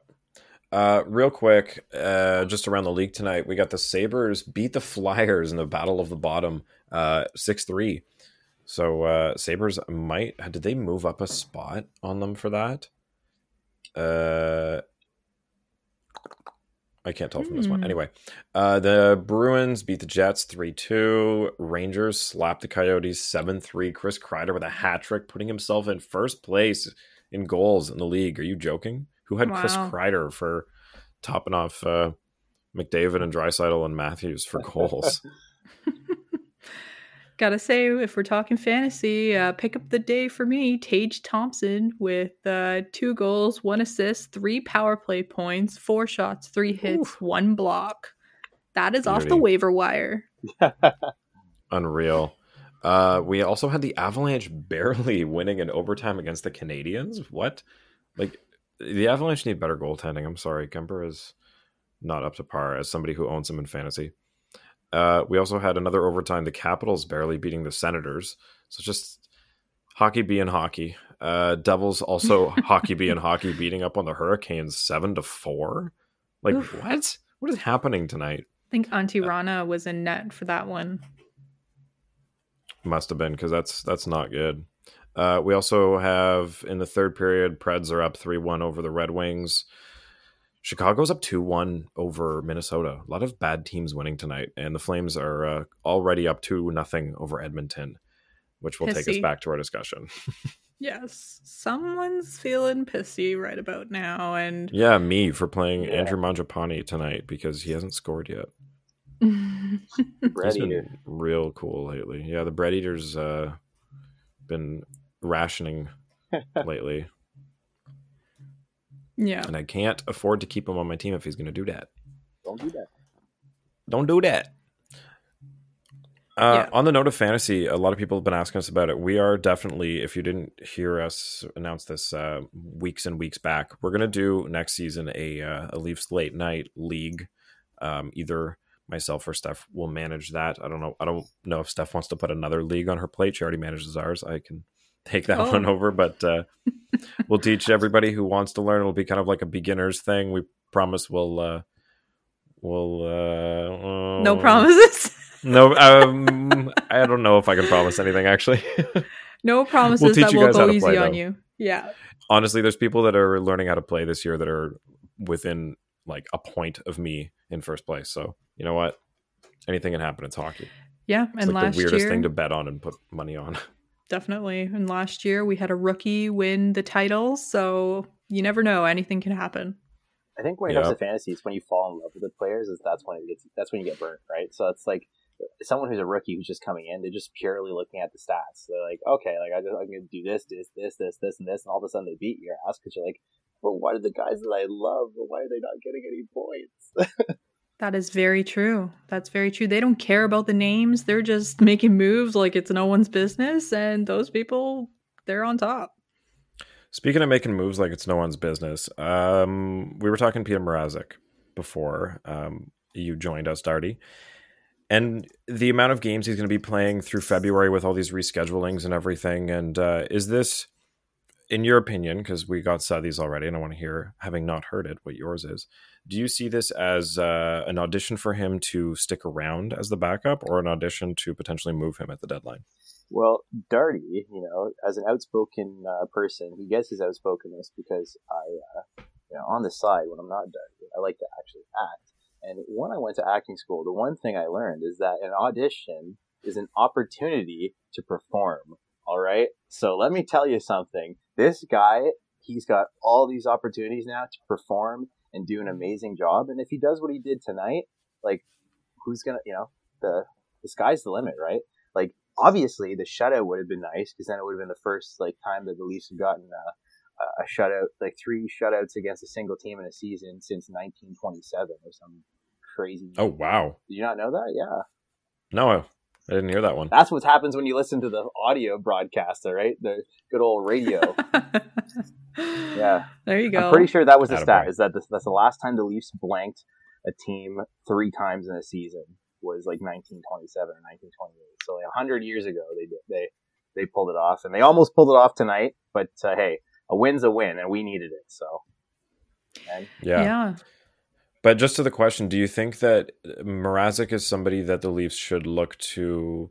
Uh, real quick, uh, just around the league tonight, we got the Sabres beat the Flyers in the Battle of the Bottom, uh, six three. So uh, Sabres might did they move up a spot on them for that? I can't tell from this one. Hmm. Anyway, uh, the Bruins beat the Jets 3 2. Rangers slapped the Coyotes 7 3. Chris Kreider with a hat trick, putting himself in first place in goals in the league. Are you joking? Who had Chris Kreider for topping off uh, McDavid and Draisaitl and Matthews for goals? Gotta say, if we're talking fantasy, uh, pick up the day for me, Tage Thompson with uh, two goals, one assist, three power play points, four shots, three hits, one block. That is off the waiver wire. Unreal. Uh, we also had the Avalanche barely winning in overtime against the Canadiens. What? Like, the Avalanche need better goaltending. I'm sorry. Kuemper is not up to par as somebody who owns him in fantasy. Uh, we also had another overtime. The Capitals barely beating the Senators. So just hockey being hockey. Uh, Devils also hockey being hockey, beating up on the Hurricanes seven to four. Like Oof. what? What is happening tonight? I think Antti Raanta was in net for that one. Must have been because that's that's not good. Uh, we also have in the third period, Preds are up three one over the Red Wings. Chicago's up two one over Minnesota. A lot of bad teams winning tonight, and the Flames are uh, already up two nothing over Edmonton, which will take us back to our discussion. Yes, someone's feeling pissy right about now, and yeah, me for playing Yeah. Andrew Mangiapane tonight because he hasn't scored yet. Bread eater. real cool lately. Yeah, the bread eaters uh, been rationing lately. Yeah, and I can't afford to keep him on my team if he's going to do that. Don't do that. Don't do that. Uh, Yeah. On the note of fantasy, a lot of people have been asking us about it. We are definitely, if you didn't hear us announce this uh, weeks and weeks back, we're going to do next season a, uh, a Leafs late night league. Um, either myself or Steph will manage that. I don't know. I don't know if Steph wants to put another league on her plate. She already manages ours. I can take that Oh. one over, but uh, we'll teach everybody who wants to learn. It'll be kind of like a beginner's thing. We promise we'll uh, we'll uh, no uh, promises. no, um, I don't know if I can promise anything. Actually, no promises We'll teach that you will go to play, easy on though. you. Yeah, honestly, there's people that are learning how to play this year that are within like a point of me in first place. So you know what? Anything can happen. It's hockey. yeah. It's and like last the weirdest year, thing to bet on and put money on. definitely. And last year we had a rookie win the title, so you never know. Anything can happen. I think when it comes Yeah. to fantasy, it's when you fall in love with the players. Is that's when it gets that's when you get burnt, right? So it's like someone who's a rookie who's just coming in. They're just purely looking at the stats. They're like, okay, like I just, I'm going to do this, this, this, this, this, and this, and all of a sudden they beat your ass because you're like, well, why are the guys that I love? Why are they not getting any points? That is very true. That's very true. They don't care about the names. They're just making moves like it's no one's business, and those people, they're on top. Speaking of making moves like it's no one's business, um, we were talking Petr Mrazek before um, you joined us, Darty, and the amount of games he's going to be playing through February with all these reschedulings and everything. And uh, is this, in your opinion, because we got Southey's already, and I want to hear, having not heard it, what yours is. Do you see this as uh, an audition for him to stick around as the backup, or an audition to potentially move him at the deadline? Well, Darty, you know, as an outspoken uh, person, he gets his outspokenness because I, uh, you know, on the side when I'm not Darty, I like to actually act. And when I went to acting school, the one thing I learned is that an audition is an opportunity to perform. All right. So let me tell you something. This guy, he's got all these opportunities now to perform and do an amazing job. And if he does what he did tonight, like, who's gonna, you know, the the sky's the limit, right? Like, obviously, the shutout would have been nice because then it would have been the first like time that the Leafs have gotten uh, a shutout, like three shutouts against a single team in a season since 1927 or some crazy. Oh wow! Did you not know that? Yeah, No, I didn't hear that one. that's what happens when you listen to the audio broadcaster, right? The good old radio. Yeah. There you go. I'm pretty sure that was the Attaboy. stat. Is that this, that's the last time the Leafs blanked a team three times in a season was like 1927 or 1928. So like 100 years ago, they did they they pulled it off, and they almost pulled it off tonight. But uh, hey, a win's a win, and we needed it. So. And Yeah. yeah. But just to the question, do you think that Mrazek is somebody that the Leafs should look to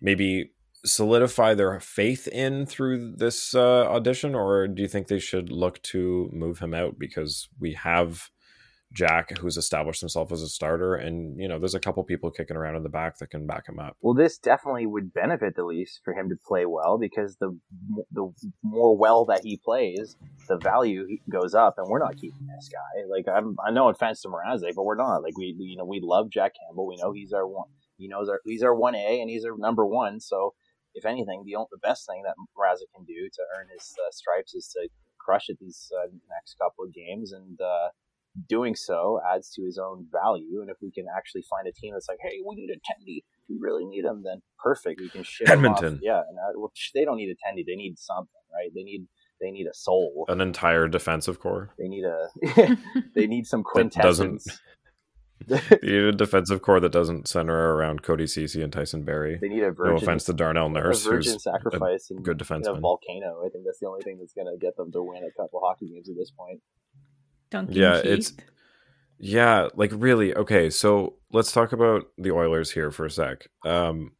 maybe solidify their faith in through this uh, audition, or do you think they should look to move him out because we have Jack, who's established himself as a starter, and you know there's a couple people kicking around in the back that can back him up. Well, this definitely would benefit the Leafs for him to play well because the the more well that he plays, the value goes up, and we're not keeping this guy. Like I'm, I know offense to Mrazek, but we're not. Like we, you know, we love Jack Campbell. We know he's our one. He knows our he's our one A, and he's our number one. So if anything, the the best thing that Mrazek can do to earn his uh, stripes is to crush it these uh, next couple of games and. Uh, doing so adds to his own value. And if we can actually find a team that's like, hey, we need a tendy, we really need him, then perfect. We can ship him off. Edmonton. Yeah, and that, well, they don't need a tendy. They need something, right? They need they need a soul. An entire defensive core. They need a they need some That doesn't- quintessence. You need a defensive core that doesn't center around Cody Ceci and Tyson Barrie. They need a virgin. No offense to Darnell a Nurse, virgin who's sacrifice and good you defenseman. know, volcano. I think that's the only thing that's going to get them to win a couple hockey games at this point. Duncan Yeah, Keith. it's- Yeah, like really. Okay, so let's talk about the Oilers here for a sec. Um,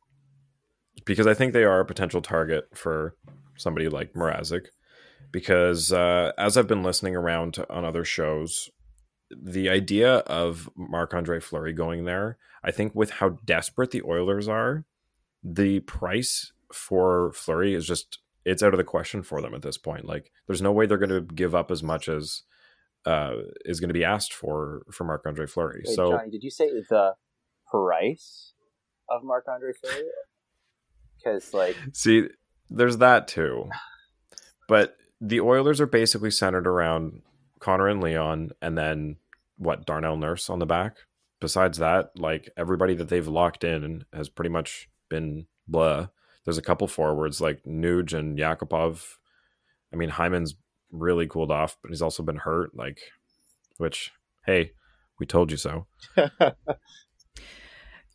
because I think they are a potential target for somebody like Mrazek. Because uh, as I've been listening around on other shows, the idea of Marc Andre Fleury going there, I think with how desperate the Oilers are, the price for Fleury is just it's out of the question for them at this point. Like, there's no way they're going to give up as much as uh, is going to be asked for for Marc Andre Fleury. Wait, so Johnny, did you say the price of Marc Andre Fleury? Because like see, there's that too. But the Oilers are basically centered around Connor and Leon, and then what Darnell Nurse on the back. Besides that, like everybody that they've locked in has pretty much been blah. There's a couple forwards like Nuge and Yakupov. I mean, Hyman's really cooled off, but he's also been hurt. Like, which hey, we told you so.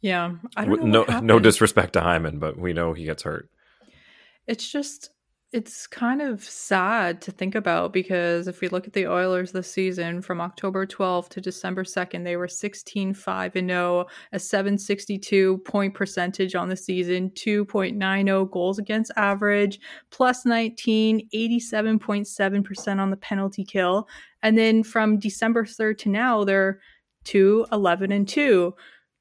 yeah. I don't know. no, no disrespect to Hyman, but we know he gets hurt. It's just it's kind of sad to think about because if we look at the Oilers this season from October 12th to December 2nd, they were 16 5 and 0, a 762 point percentage on the season, 2.90 goals against average, plus 19, 87.7% on the penalty kill. And then from December 3rd to now, they're 2 11 and 2.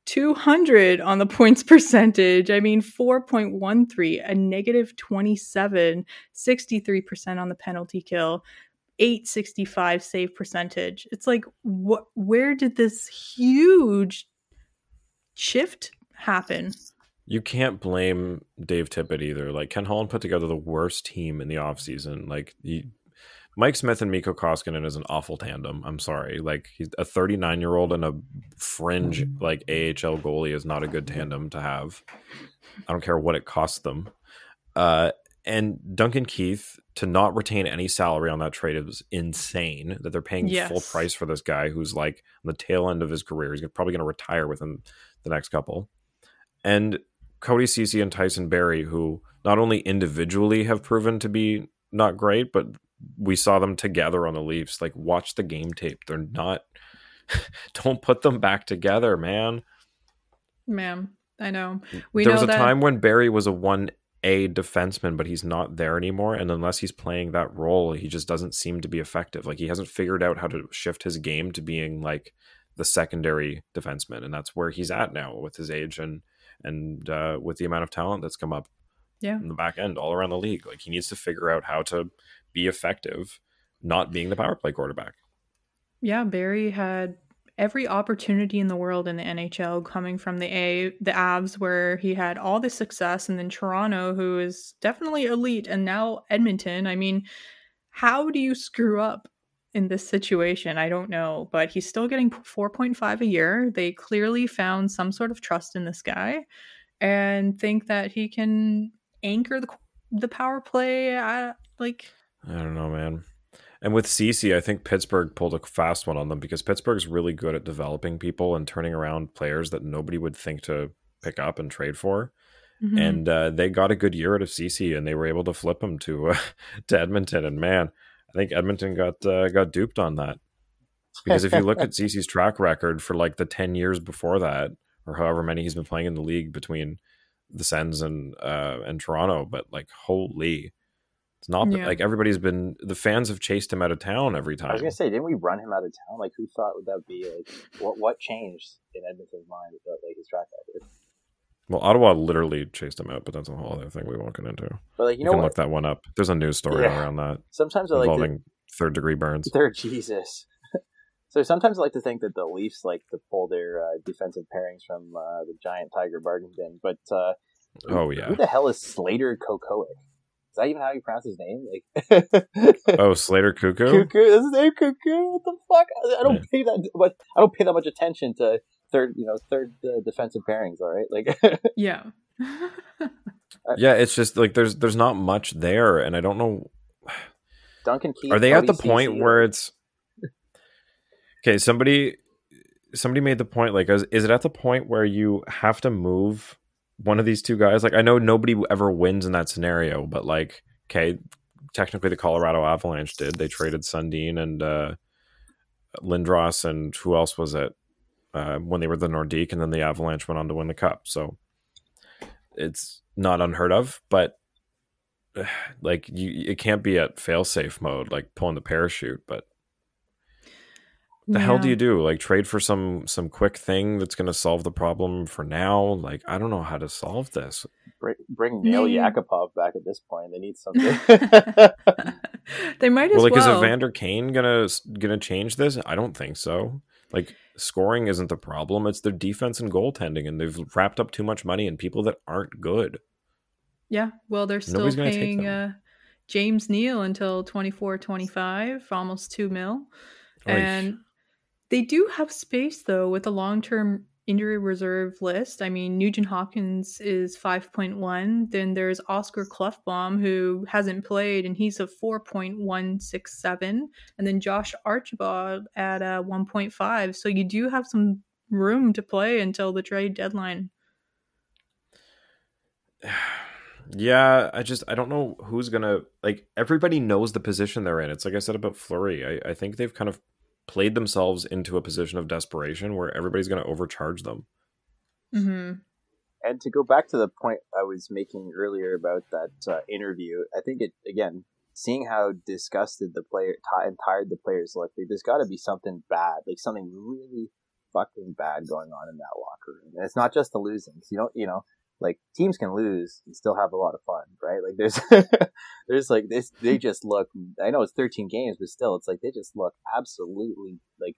200 on the points percentage. I mean, 4.13, a negative 27, 63% on the penalty kill, 865 save percentage. It's like, what? Where did this huge shift happen? You can't blame Dave Tippett either. Like Ken Holland put together the worst team in the offseason. Like he, Mike Smith and Mikko Koskinen is an awful tandem. I'm sorry. Like he's a 39 year old and a fringe like AHL goalie is not a good tandem to have. I don't care what it costs them. Uh, and Duncan Keith to not retain any salary on that trade is insane. That they're paying Yes. full price for this guy who's like on the tail end of his career. He's probably going to retire within the next couple. and Cody Ceci and Tyson Barrie, who not only individually have proven to be not great, but we saw them together on the Leafs. Like, watch the game tape. They're not. don't put them back together, man. Ma'am, I know. We there know was a that. time when Barrie was a one A defenseman, but he's not there anymore. And unless he's playing that role, he just doesn't seem to be effective. Like he hasn't figured out how to shift his game to being like the secondary defenseman, and that's where he's at now with his age and and uh, with the amount of talent that's come up yeah. in the back end all around the league. Like he needs to figure out how to be effective, not being the power play quarterback. Yeah, Barrie had every opportunity in the world in the NHL coming from the A the Avs where he had all the success and then Toronto who is definitely elite and now Edmonton. I mean, how do you screw up in this situation? I don't know, but he's still getting 4.5 a year. They clearly found some sort of trust in this guy and think that he can anchor the the power play uh, like I don't know, man. And with Ceci, I think Pittsburgh pulled a fast one on them because Pittsburgh's really good at developing people and turning around players that nobody would think to pick up and trade for. mhm. And uh, they got a good year out of Ceci, and they were able to flip him to uh, to Edmonton. And man, I think Edmonton got uh, got duped on that because if you look at Ceci's track record for like the ten years before that, or however many he's been playing in the league between the Sens and uh, and Toronto, but like holy, it's not Yeah. like everybody's been the fans have chased him out of town every time. I time. was gonna say, didn't we run him out of town? Like, who thought would that be? Like, what what changed in Edmonton's mind about like his track record? Well, Ottawa literally chased him out, but that's a whole other thing we won't get into. But like, you You, know can what? look that one up. There's a news story Yeah. around that Sometimes I like to, third degree burns. They're Jesus. so sometimes I like to think that the Leafs like to pull their uh, defensive pairings from uh, the giant tiger bargain bin. But uh, Oh yeah. who the hell is Slater Koekkoek? Is that even how you pronounce his name? Like, Oh, Slater Cuckoo. Cuckoo, is his name Cuckoo? What the fuck? I, I don't Yeah. pay that much. I don't pay that much attention to third, you know, third uh, defensive pairings. All right, like yeah. Yeah, it's just like there's there's not much there, and I don't know. Duncan Keith. Are they at Cody the point Ceci, where it's okay? Somebody somebody made the point. Like, is, is it at the point where you have to move one of these two guys? Like, I know nobody ever wins in that scenario, but like, okay, technically the Colorado Avalanche did. They traded Sundin and uh, Lindros, and who else was it uh, when they were the Nordique, and then the Avalanche went on to win the cup. So it's not unheard of, but like you, it can't be at failsafe mode, like pulling the parachute. But the hell do you do? Like trade for some some quick thing that's going to solve the problem for now? Like I don't know how to solve this. bring, bring Nail Maybe- Yakupov back at this point? They need something. they might as Well, well. like is Evander Kane gonna gonna change this? I don't think so. Like scoring isn't the problem; it's their defense and goaltending, and they've wrapped up too much money in people that aren't good. Yeah, well, they're still Nobody's gonna take paying uh, James Neal until 24 25, almost 2 mil. Oy. And they do have space, though, with a long term injury reserve list. I mean, Nugent Hopkins is 5.1. Then there's Oscar Klefbom, who hasn't played, and he's a 4.167. And then Josh Archibald at uh, 1.5. So you do have some room to play until the trade deadline. Yeah, I just I don't know who's gonna like. Everybody knows the position they're in. It's like I said about Fleury. I, I think they've kind of played themselves into a position of desperation where everybody's gonna overcharge them. hmm and to go back to the point I was making earlier about that uh, interview, I think it again, seeing how disgusted the player ti and tired the players look, like, there's got to be something bad, like something really fucking bad going on in that locker room. And it's not just the losing. You don't, you know, like teams can lose and still have a lot of fun, right? Like there's, there's like this. They just look. I know it's 13 games, but still, it's like they just look absolutely like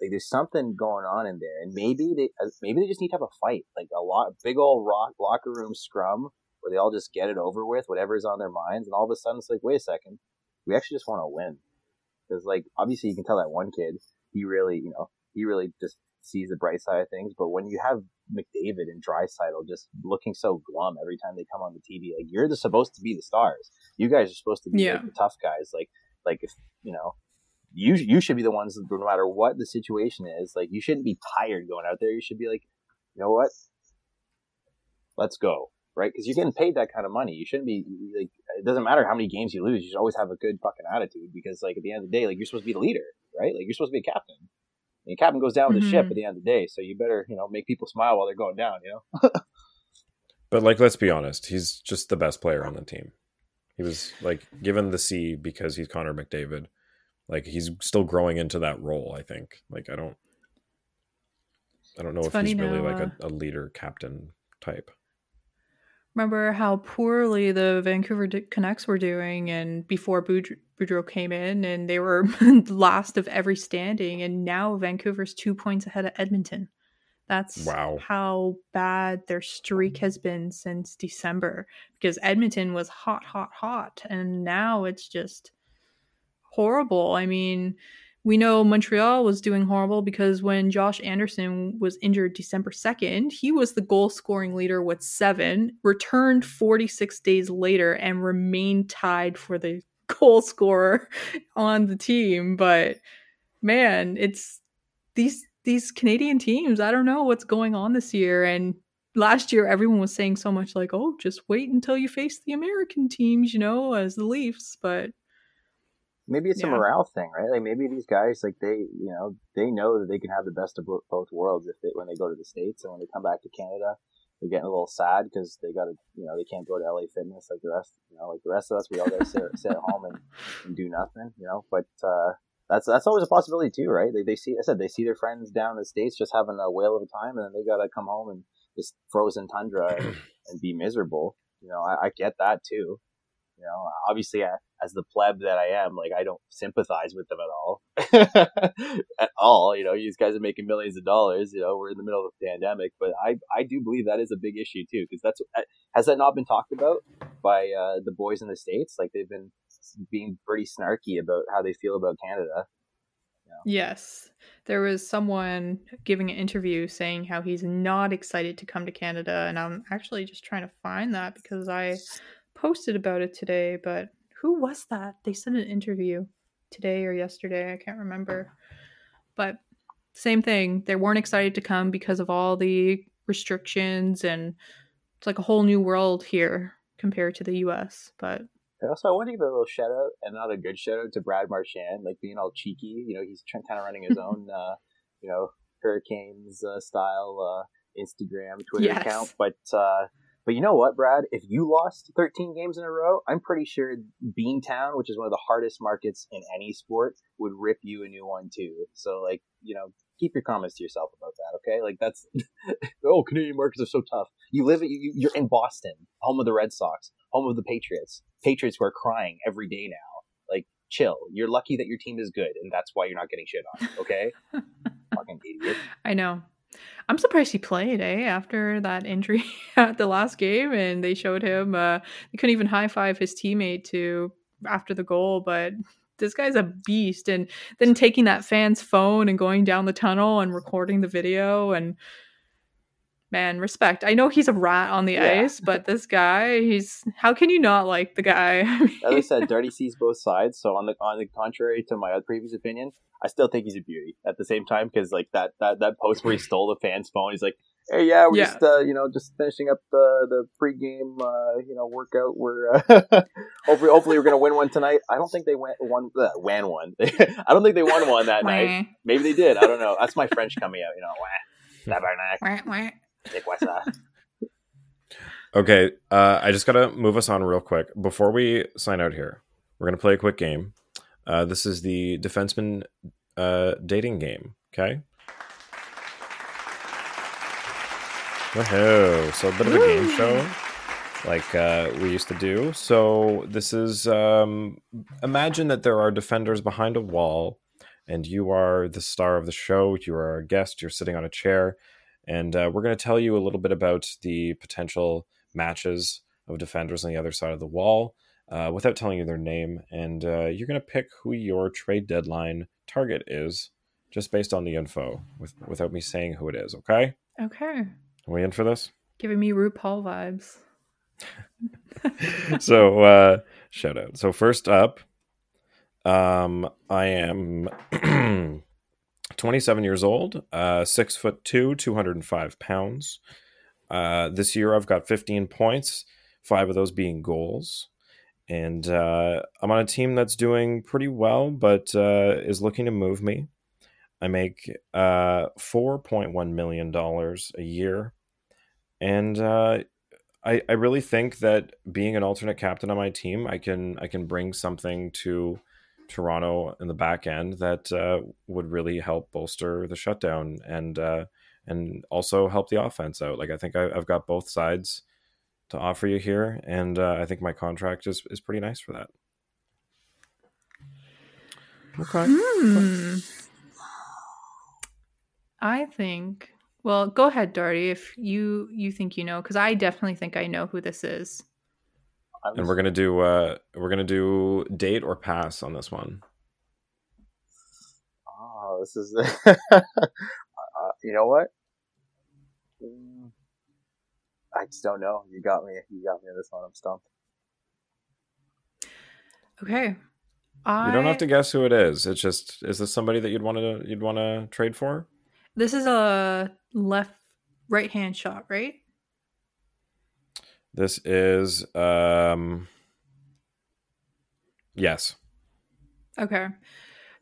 like there's something going on in there, and maybe they uh, maybe they just need to have a fight, like a lot big old rock, locker room scrum where they all just get it over with, whatever's on their minds, and all of a sudden it's like, wait a second, we actually just want to win, because like obviously you can tell that one kid he really you know he really just sees the bright side of things, but when you have McDavid and Draisaitl just looking so glum every time they come on the TV, like you're the, supposed to be the stars, you guys are supposed to be Yeah. like, the tough guys, like like if you know you you should be the ones no matter what the situation is like you shouldn't be tired going out there you should be like you know what let's go, right? Because you're getting paid that kind of money. You shouldn't be like it doesn't matter how many games you lose. You should always have a good fucking attitude because like at the end of the day, like you're supposed to be the leader, right? Like you're supposed to be a captain. And the captain goes down with the ship Mhm. at the end of the day, so you better you know make people smile while they're going down. You know. But like, let's be honest, he's just the best player on the team. He was like given the C because he's Connor McDavid. Like he's still growing into that role. I think. Like I don't, I don't know It's if funny he's really like uh, a, a leader captain type. Remember how poorly the Vancouver D- Canucks were doing, and before Boudreau, Boudreau came in, and they were last of every standing, and now Vancouver's two points ahead of Edmonton. That's Wow. how bad their streak has been since December. Because Edmonton was hot, hot, hot, and now it's just horrible. I mean, we know Montreal was doing horrible because when Josh Anderson was injured December 2nd, he was the goal scoring leader with seven, returned 46 days later, and remained tied for the goal scorer on the team. But man, it's these these Canadian teams, I don't know what's going on this year. And last year everyone was saying so much like, oh, just wait until you face the American teams, you know, as the Leafs. But maybe it's a morale thing, right? Like maybe these guys, like they, you know, they know that they can have the best of both worlds if they when they go to the states and when they come back to Canada, they're getting a little sad because they got to, you know, they can't go to LA Fitness like the rest, you know, like the rest of us. We all got to sit, sit at home and, and do nothing, you know. But uh, that's that's always a possibility too, right? They they see, I said they see their friends down in the states just having a whale of a time, and then they got to come home and this frozen tundra and, and be miserable. You know, I, I get that too. You know, obviously, uh, as the pleb that I am, like I don't sympathize with them at all, at all. You know, these guys are making millions of dollars. You know, we're in the middle of a pandemic, but I I do believe that is a big issue too, because that's uh, has that not been talked about by uh, the boys in the states? Like they've been being pretty snarky about how they feel about Canada. Yes. There was someone giving an interview saying how he's not excited to come to Canada. And I'm actually just trying to find that because I posted about it today. But who was that? They sent an interview today or yesterday. I can't remember. But same thing. They weren't excited to come because of all the restrictions. And it's like a whole new world here compared to the US. But And also, I want to give a little shout out, and not a good shout out to Brad Marchand, like being all cheeky. You know, he's kind of running his own, uh, you know, Hurricanes uh, style uh, Instagram, Twitter Yes. account. But uh, but you know what, Brad? If you lost 13 games in a row, I'm pretty sure Beantown, which is one of the hardest markets in any sport, would rip you a new one too. So like, you know, keep your comments to yourself about that, okay? Like that's oh, Canadian markets are so tough. You live you, you- you're in Boston, home of the Red Sox, home of the Patriots. Patriots who are crying every day now. Like, chill. You're lucky that your team is good, and that's why you're not getting shit on. Okay? Fucking idiot. I know. I'm surprised he played, eh? After that injury at the last game, and they showed him. Uh, they couldn't even high five his teammate to after the goal, but this guy's a beast. And then taking that fan's phone and going down the tunnel and recording the video and. Man, respect. I know he's a rat on the Yeah. ice, but this guy, he's how can you not like the guy? I mean- As I said, Dirty sees both sides. So on the on the contrary to my previous opinion, I still think he's a beauty. At the same time, because like that that that post where he stole the fan's phone, he's like, "Hey, yeah, we're Yeah. just uh, you know just finishing up the the pregame uh, you know workout. We're uh, hopefully hopefully we're gonna win one tonight. I don't think they went one uh, won one. I don't think they won one that night. Maybe they did. I don't know. That's my French coming out. You know, wah, tabarnak, Wah, wah. C'est quoi? Okay, uh, I just gotta move us on real quick before we sign out here. We're gonna play a quick game. Uh, this is the defenseman uh, dating game. Okay. Woohoo! So a bit of a game show, like uh, we used to do. So this is um, imagine that there are defenders behind a wall, and you are the star of the show. You are a guest. You're sitting on a chair, and uh, we're going to tell you a little bit about the potential matches of defenders on the other side of the wall uh, without telling you their name. And uh, you're going to pick who your trade deadline target is just based on the info with, without me saying who it is. Okay? Okay. Are we in for this? Giving me RuPaul vibes. so uh shout out so first up um i am 27 years old uh six foot two 205 pounds Uh, this year, I've got 15 points, five of those being goals. And uh, I'm on a team that's doing pretty well, but uh, is looking to move me. I make uh, $4.1 million a year. And uh, I, I really think that being an alternate captain on my team, I can I can bring something to Toronto in the back end that uh, would really help bolster the shutdown and uh, and also help the offense out. Like I think I, have got both sides to offer you here, and uh, I think my contract is is pretty nice for that. Okay. Hmm. I think. Well, go ahead, Darty, if you you think you know, because I definitely think I know who this is. And we're gonna do uh we're gonna do date or pass on this one. Oh, this is. uh, you know what? Mm, I just don't know. You got me. You got me on this one. I'm stumped. Okay. I... You don't have to guess who it is. It's just is this somebody that you'd want to you'd want to trade for? This is a left right hand shot, right? This is um yes. Okay.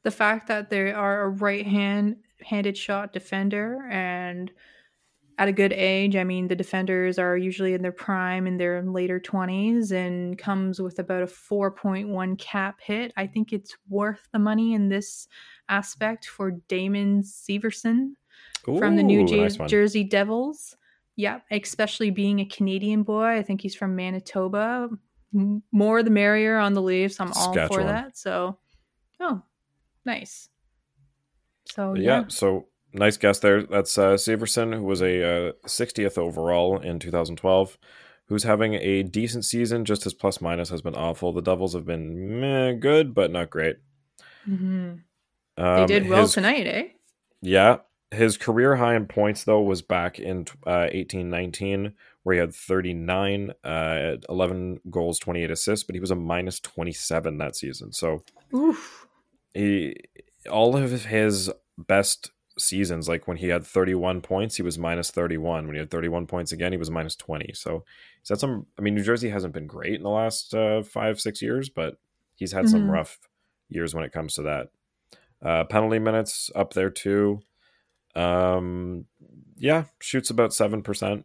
The fact that they are a right hand handed shot defender and at a good age, I mean the defenders are usually in their prime in their later 20s and comes with about a 4.1 cap hit. I think it's worth the money in this aspect for Damon Severson Ooh, from the New nice Jersey Devils. Yeah, especially being a Canadian boy. I think he's from Manitoba. More the merrier on the Leafs. I'm all for that. So, oh, nice. So yeah. yeah. So nice guess there. That's uh, Severson, who was a uh, 60th overall in 2012, who's having a decent season. Just his plus minus has been awful. The Devils have been meh, good, but not great. Mm-hmm. Um, they did well his, tonight, eh? Yeah, his career high in points though was back in uh, 18-19 where he had 39 uh, 11 goals 28 assists but he was a minus 27 that season. So Oof. he all of his best seasons like when he had 31 points he was minus 31 when he had 31 points again he was minus 20 so he's had some i mean new jersey hasn't been great in the last uh, five six years but he's had mm-hmm. some rough years when it comes to that. Uh, penalty minutes up there too um, yeah, shoots about seven percent,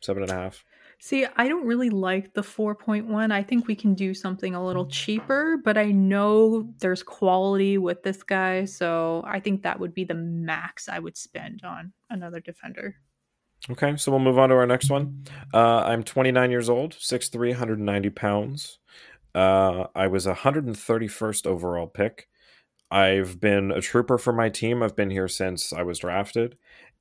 seven and a half. See, I don't really like the 4.1. I think we can do something a little cheaper, but I know there's quality with this guy, so I think that would be the max I would spend on another defender. Okay, so we'll move on to our next one. Uh, I'm 29 years old, 6'3, 190 pounds. Uh, I was a 131st overall pick. I've been a trooper for my team. I've been here since I was drafted,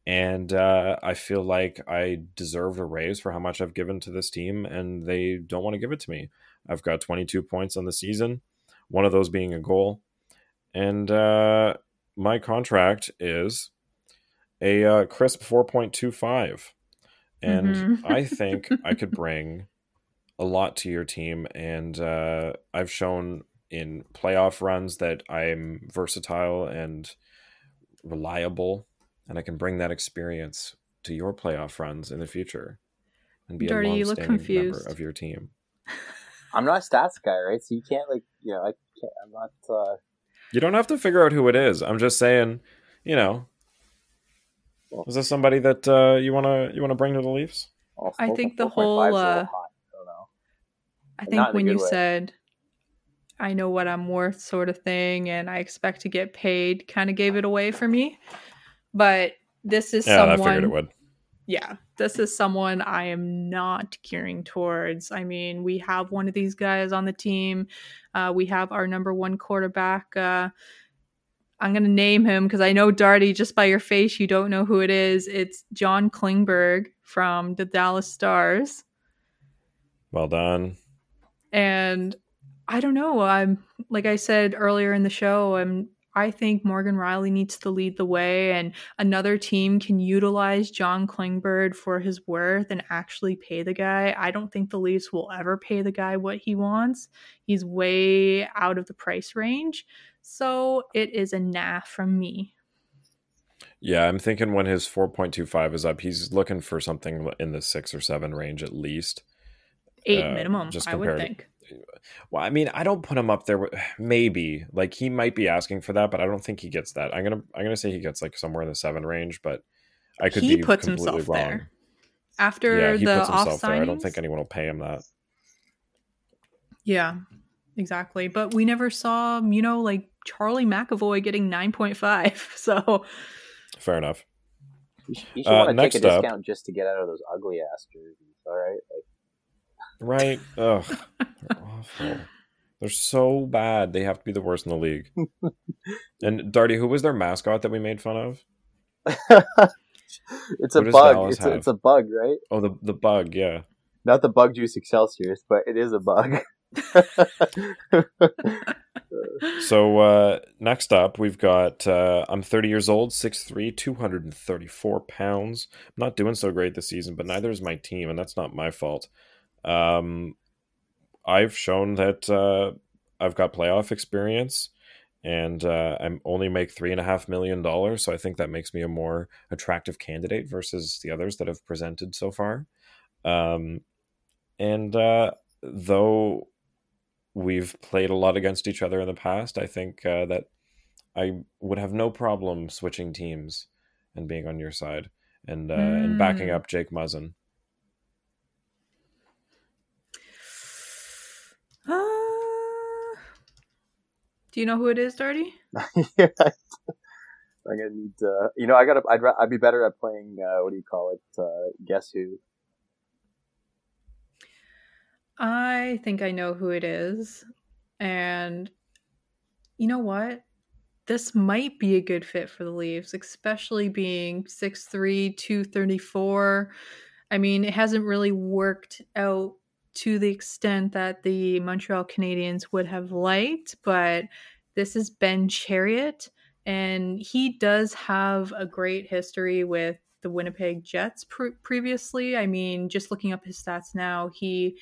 and uh, I feel like I deserve a raise for how much I've given to this team, and they don't want to give it to me. I've got 22 points on the season, one of those being a goal, and uh, my contract is a uh, crisp 4.25, and mm-hmm. I think I could bring a lot to your team, and uh, I've shown in playoff runs that I'm versatile and reliable, and I can bring that experience to your playoff runs in the future and be Dirty, a long-standing member of your team. I'm not a stats guy, right? So you can't like, you know, I can't. I'm not. uh You don't have to figure out who it is. I'm just saying, you know, well, is this somebody that uh, you wanna you wanna bring to the Leafs? Well, I think the whole. Uh, I, I think when you way. said I know what I'm worth sort of thing and I expect to get paid kind of gave it away for me. But this is yeah, someone I figured it would. Yeah, this is someone I am not gearing towards. I mean, we have one of these guys on the team. Uh, we have our number one quarterback. Uh, I'm going to name him because I know Darty, just by your face, you don't know who it is. It's John Klingberg from the Dallas Stars. Well done. And I don't know. I'm like I said earlier in the show, I'm I think Morgan Rielly needs to lead the way and another team can utilize John Klingberg for his worth and actually pay the guy. I don't think the Leafs will ever pay the guy what he wants. He's way out of the price range. So it is a nah from me. Yeah, I'm thinking when his 4.25 is up, he's looking for something in the six or seven range at least. Eight Uh, minimum, just I would compared- think. Well, I mean, I don't put him up there. with- Maybe like he might be asking for that, but I don't think he gets that. I'm gonna I'm gonna say he gets like somewhere in the seven range, but I could he be puts completely himself wrong. there. After Yeah, he the puts off himself there. I don't think anyone will pay him that. Yeah, exactly. But we never saw, you know, like Charlie McAvoy getting 9.5. So Fair enough. You should, you should Uh, want to take a up- discount just to get out of those ugly ass jerseys. All right, like, Right? Ugh, they're awful. They're so bad. They have to be the worst in the league. and Darty, who was their mascot that we made fun of? it's a What does bug. It's a, it's a bug, right? Oh, the the bug. Yeah. Not the bug juice Excelsiors, but it is a bug. So uh, next up, we've got uh, I'm 30 years old, 6'3", 234 pounds. I'm not doing so great this season, but neither is my team, and that's not my fault. Um, I've shown that uh, I've got playoff experience, and uh, I only make three and a half million dollars, so I think that makes me a more attractive candidate versus the others that have presented so far. Um, and uh, though we've played a lot against each other in the past. I think uh, that I would have no problem switching teams and being on your side and uh, and backing Mm. up Jake Muzzin. Do you know who it is, Darty? yeah, I'm gonna need to. You know, I gotta. I'd. I'd be better at playing. Uh, what do you call it? Uh, guess who? I think I know who it is. And you know what? This might be a good fit for the Leaves, especially being 6'3, 234. I mean, it hasn't really worked out to the extent that the Montreal Canadiens would have liked, but this is Ben Chiarot, and he does have a great history with the Winnipeg Jets pre- previously. I mean, just looking up his stats now, he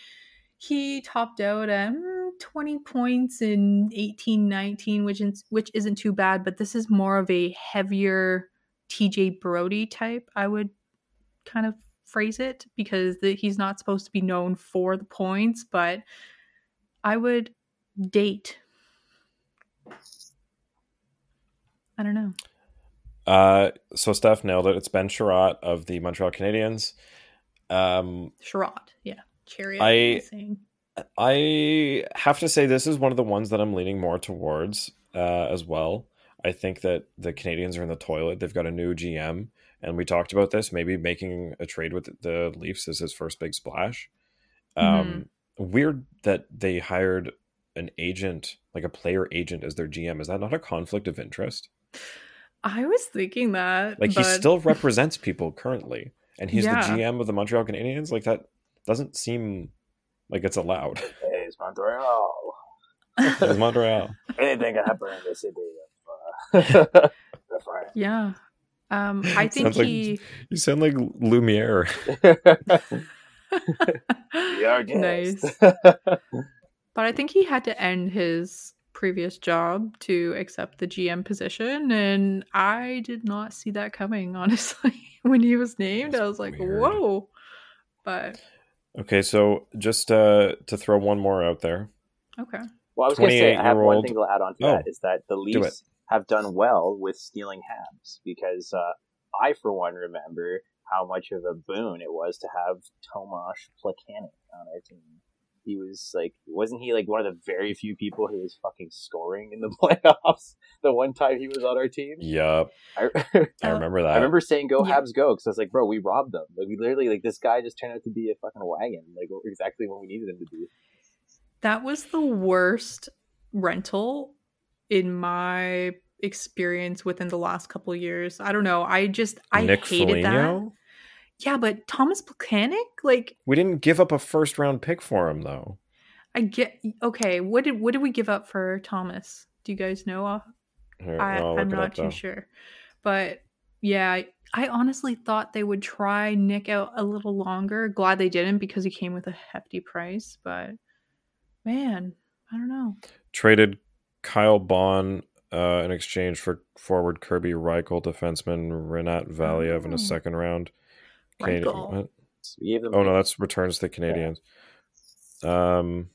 he topped out at mm, 20 points in 18 19 which which isn't too bad but this is more of a heavier TJ Brodie type I would kind of phrase it because the, he's not supposed to be known for the points but I would date I don't know Uh, so Steph nailed it. It's Ben Chiarot of the Montreal Canadiens. Um, Sherrod yeah chariot I-. I have to say this is one of the ones that I'm leaning more towards uh, as well. I think that the Canadiens are in the toilet. They've got a new GM, and we talked about this. Maybe making a trade with the Leafs is his first big splash. Um, Weird that they hired an agent, like a player agent, as their GM. Is that not a conflict of interest? I was thinking that Like he still represents people currently, and he's Yeah. the GM of the Montreal Canadiens. Like that doesn't seem like it's allowed. Hey, it's Montreal. it's Montreal. Anything can happen in the city of uh, the yeah um I think Sounds like- he You sound like Lumiere. We are Nice. But I think he had to end his previous job to accept the GM position, and I did not see that coming. Honestly, when he was named, I was like, weird. "Whoa!" But Okay, so just uh, to throw one more out there. okay, Well, I was going to say, I have one thing to add on to Oh, that is that the do Leafs have done well with stealing Habs because uh, I, for one, remember how much of a boon it was to have Tomasz Plekanec on our team. He was like, wasn't he like one of the very few people who was fucking scoring in the playoffs the one time he was on our team? Yup, I, I remember that. I remember saying "Go Yeah. Habs, go" because I was like, "Bro, we robbed them. Like, we literally like this guy just turned out to be a fucking wagon. Like, exactly what we needed him to be." that was the worst rental in my experience within the last couple years. I don't know. I just I Nick hated that. Yeah, but Thomas Plekanec, like We didn't give up a first round pick for him though. I get okay. What did what did we give up for Thomas? Do you guys know? Here, I, I'm not up, too though. sure. But yeah, I, I honestly thought they would try Nick out a little longer. Glad they didn't because he came with a hefty price. But man, I don't know. Traded Kyle Baun uh, in exchange for forward Kerby Rychel, defenseman Rinat Valiev in a second round. Canadi- Rychel. what? So we gave them Oh no, that's returns to the Canadiens. Um,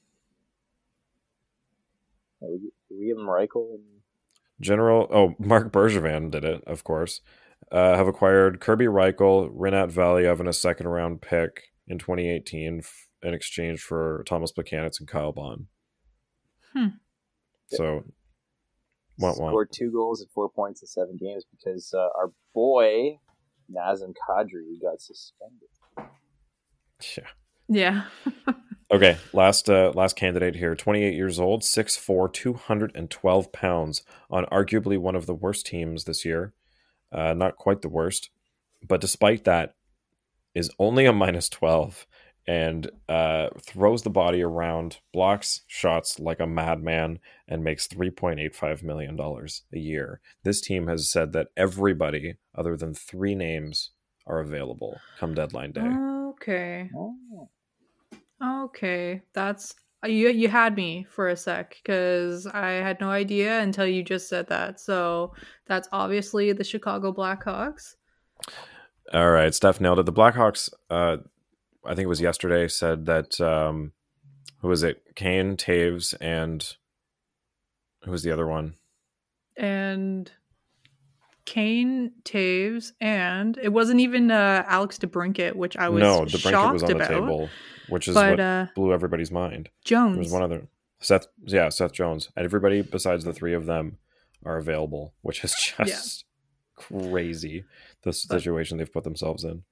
we, we gave Rychel and General, oh, Marc Bergevin did it, of course. Uh, have acquired Kerby Rychel, Rinat Valiev, and a second round pick in 2018 f- in exchange for Thomas Plekanec and Kyle Baun. Hmm. So, want scored two goals and four points in seven games because uh, our boy Nazem Kadri got suspended. Yeah. Yeah. Okay, last uh, last candidate here. 28 years old, 6'4", 212 pounds, on arguably one of the worst teams this year. Uh, not quite the worst, but despite that, is only a minus 12 and uh, throws the body around, blocks shots like a madman, and makes $3.85 million a year. This team has said that everybody, other than three names, are available come deadline day. Okay. Oh. Okay. That's you you had me for a sec cuz I had no idea until you just said that. So, that's obviously the Chicago Blackhawks. All right, Steph nailed it. The Blackhawks, uh, I think it was yesterday, said that um, who was it? Kane, Toews, and who was the other one? And Kane, Toews, and it wasn't even uh, Alex DeBrincat, which I was no, DeBrincat shocked was on about. the table, which is but what uh, blew everybody's mind. There Jones. was one other Seth, yeah, Seth Jones, everybody besides the three of them are available, which is just crazy. The situation they've put themselves in.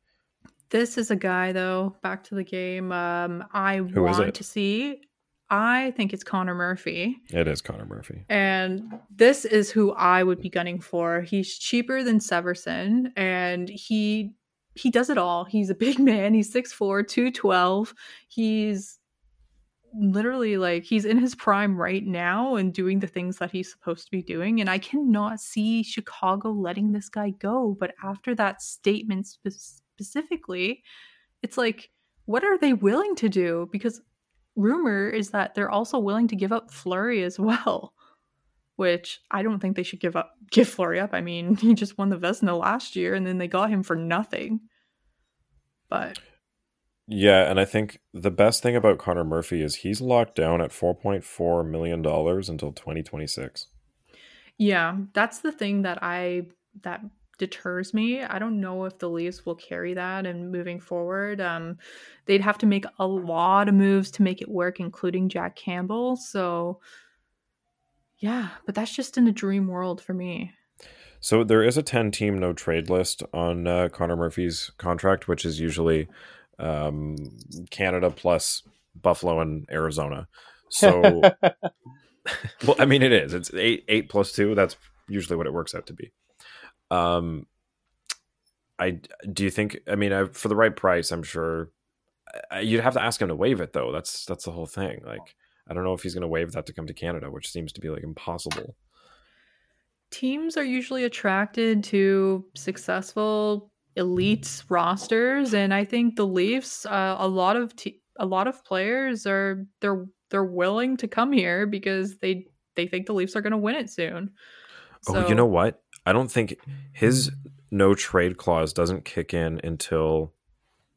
This is a guy, though. Back to the game. Um, I Who want to see. I think it's Connor Murphy, It is Connor Murphy. and this is who I would be gunning for. He's cheaper than Severson, and he he does it all. He's a big man. He's 6'4", 212. He's literally like he's in his prime right now and doing the things that he's supposed to be doing and i cannot see chicago letting this guy go but after that statement specifically it's like what are they willing to do? Because rumor is that they're also willing to give up Fleury as well which i don't think they should give up give Fleury up. I mean he just won the Vezina last year and then they got him for nothing. But Yeah, and I think the best thing about Connor Murphy is he's locked down at four point four million dollars until twenty twenty six. Yeah, that's the thing that I that deters me. I don't know if the Leafs will carry that and moving forward. Um they'd have to make a lot of moves to make it work including Jack Campbell. So yeah, but that's just in a dream world for me. So there is a ten team no trade list on uh, Connor Murphy's contract, which is usually um, Canada plus Buffalo and Arizona. So, well, I mean, it is. It's eight eight plus two. That's usually what it works out to be. Um, I do you think? I mean, I, for the right price, I'm sure I, you'd have to ask him to waive it, though. That's that's the whole thing. Like, I don't know if he's going to waive that to come to Canada, which seems to be like impossible. Teams are usually attracted to successful elite rosters and I think the Leafs uh, a lot of te- a lot of players are they're they're willing to come here because they they think the Leafs are going to win it soon. Oh, you know what? I don't think his no trade clause doesn't kick in until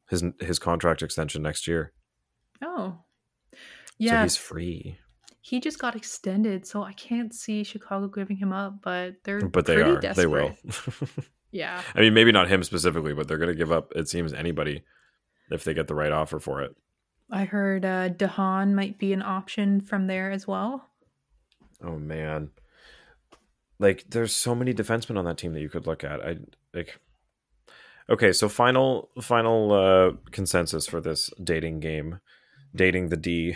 his his contract extension next year. Oh. Yeah, so he's free. he just got extended, so I can't see Chicago giving him up, but they're But they are. desperate. They will. Yeah. I mean, maybe not him specifically, but they're going to give up. It seems anybody if they get the right offer for it. I heard uh Dahan might be an option from there as well. Oh man, like there's so many defensemen on that team that you could look at. I like. Okay, so final final uh consensus for this dating game, dating the D.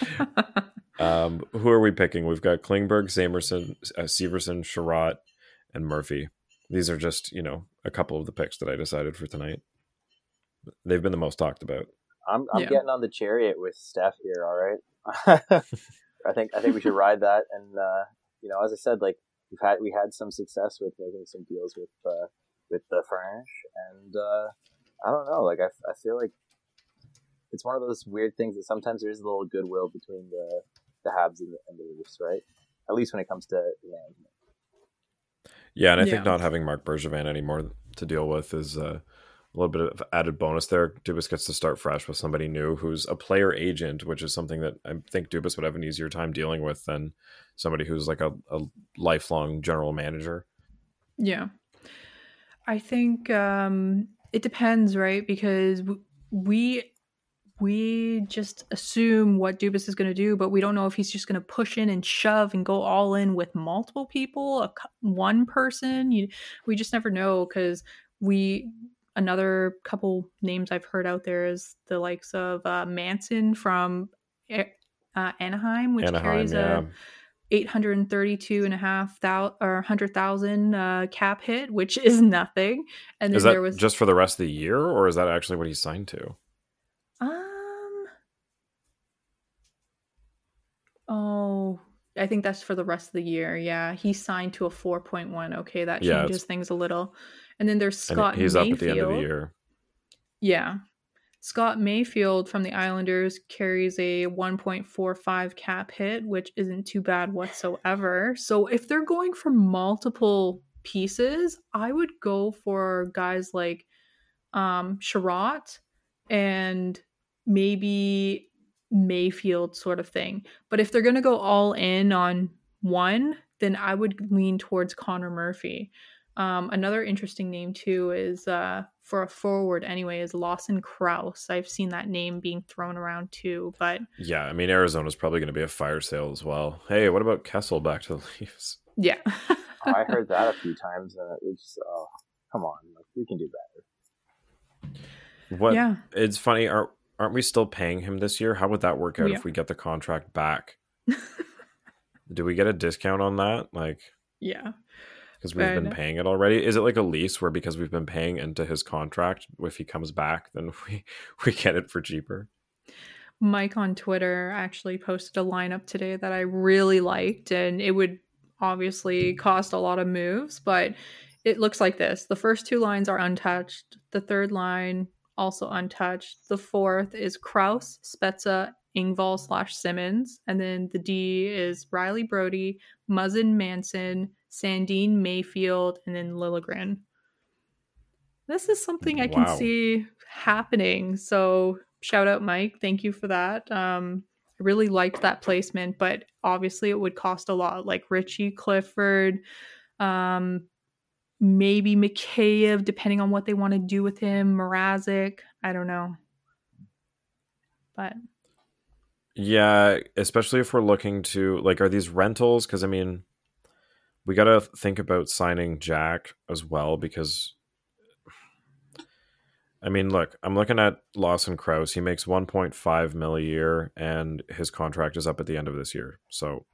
um, who are we picking? We've got Klingberg, Samerson, uh, Severson, Chiarot, and Murphy. These are just you know a couple of the picks that I decided for tonight. They've been the most talked about. I'm I'm Yeah. getting on the chariot with Steph here. All right. I think I think we should ride that, and uh, you know, as I said, like we've had we had some success with making some deals with uh, with the French, and uh, I don't know, like I, I feel like it's one of those weird things that sometimes there is a little goodwill between the the Habs and the, and the Leafs, right? at least when it comes to management. Yeah, and I think not having Mark Bergevin anymore to deal with is uh, a little bit of added bonus there. Dubas gets to start fresh with somebody new who's a player agent, which is something that I think Dubas would have an easier time dealing with than somebody who's like a, a lifelong general manager. Yeah. I think um it depends, right? Because we we just assume what Dubas is going to do, but we don't know if he's just going to push in and shove and go all in with multiple people, a, one person. You, we just never know because we another couple names I've heard out there is the likes of uh, Manson from uh, Anaheim, which Anaheim, carries yeah. a 832 and a half thou or 100,000 uh, cap hit, which is nothing. And then Is that there was just for the rest of the year, or is that actually what he signed to? um Oh, I think that's for the rest of the year. Yeah, he signed to a 4.1. Okay, that changes it's- things a little. And then there's And Scott he's Mayfield. up at the end of the year. Yeah. Scott Mayfield from the Islanders carries a 1.45 cap hit, which isn't too bad whatsoever. So if they're going for multiple pieces, I would go for guys like um Chiarot and maybe Mayfield sort of thing. But if they're going to go all in on one, then I would lean towards Connor Murphy. Um, another interesting name too is uh, for a forward anyway is Lawson Crouse. I've seen that name being thrown around too, but Yeah, I mean Arizona's probably going to be a fire sale as well. Hey, what about Kessel back to the Leafs? yeah, Oh, I heard that a few times, and it's oh, come on, like we can do better. What? yeah, It's funny. Aren't aren't we still paying him this year? How would that work out We if we get the contract back? Do we get a discount on that? Like yeah. Because we've been But- paying it already? Is it like a lease where because we've been paying into his contract, if he comes back, then we we get it for cheaper? Mike on Twitter actually posted a lineup today that I really liked, and it would obviously cost a lot of moves, but it looks like this. The first two lines are untouched, the third line also untouched. The fourth is Crouse, Spezza, Engvall slash Simmons, and then the D is Rielly Brodie, Muzzin Manson, Sandin Mayfield, and then Liljegren. This is something I can Wow. see happening. So shout out Mike, thank you for that. Um, I really liked that placement, but obviously it would cost a lot. Like Ritchie Clifford, um, maybe Mikheyev, depending on what they want to do with him. Mrazek, I don't know, but Yeah, especially if we're looking to like, are these rentals? Because I mean, we got to think about signing Jack as well because. I mean, look, I'm looking at Lawson Crouse. He makes 1.5 mil a year, and his contract is up at the end of this year. So,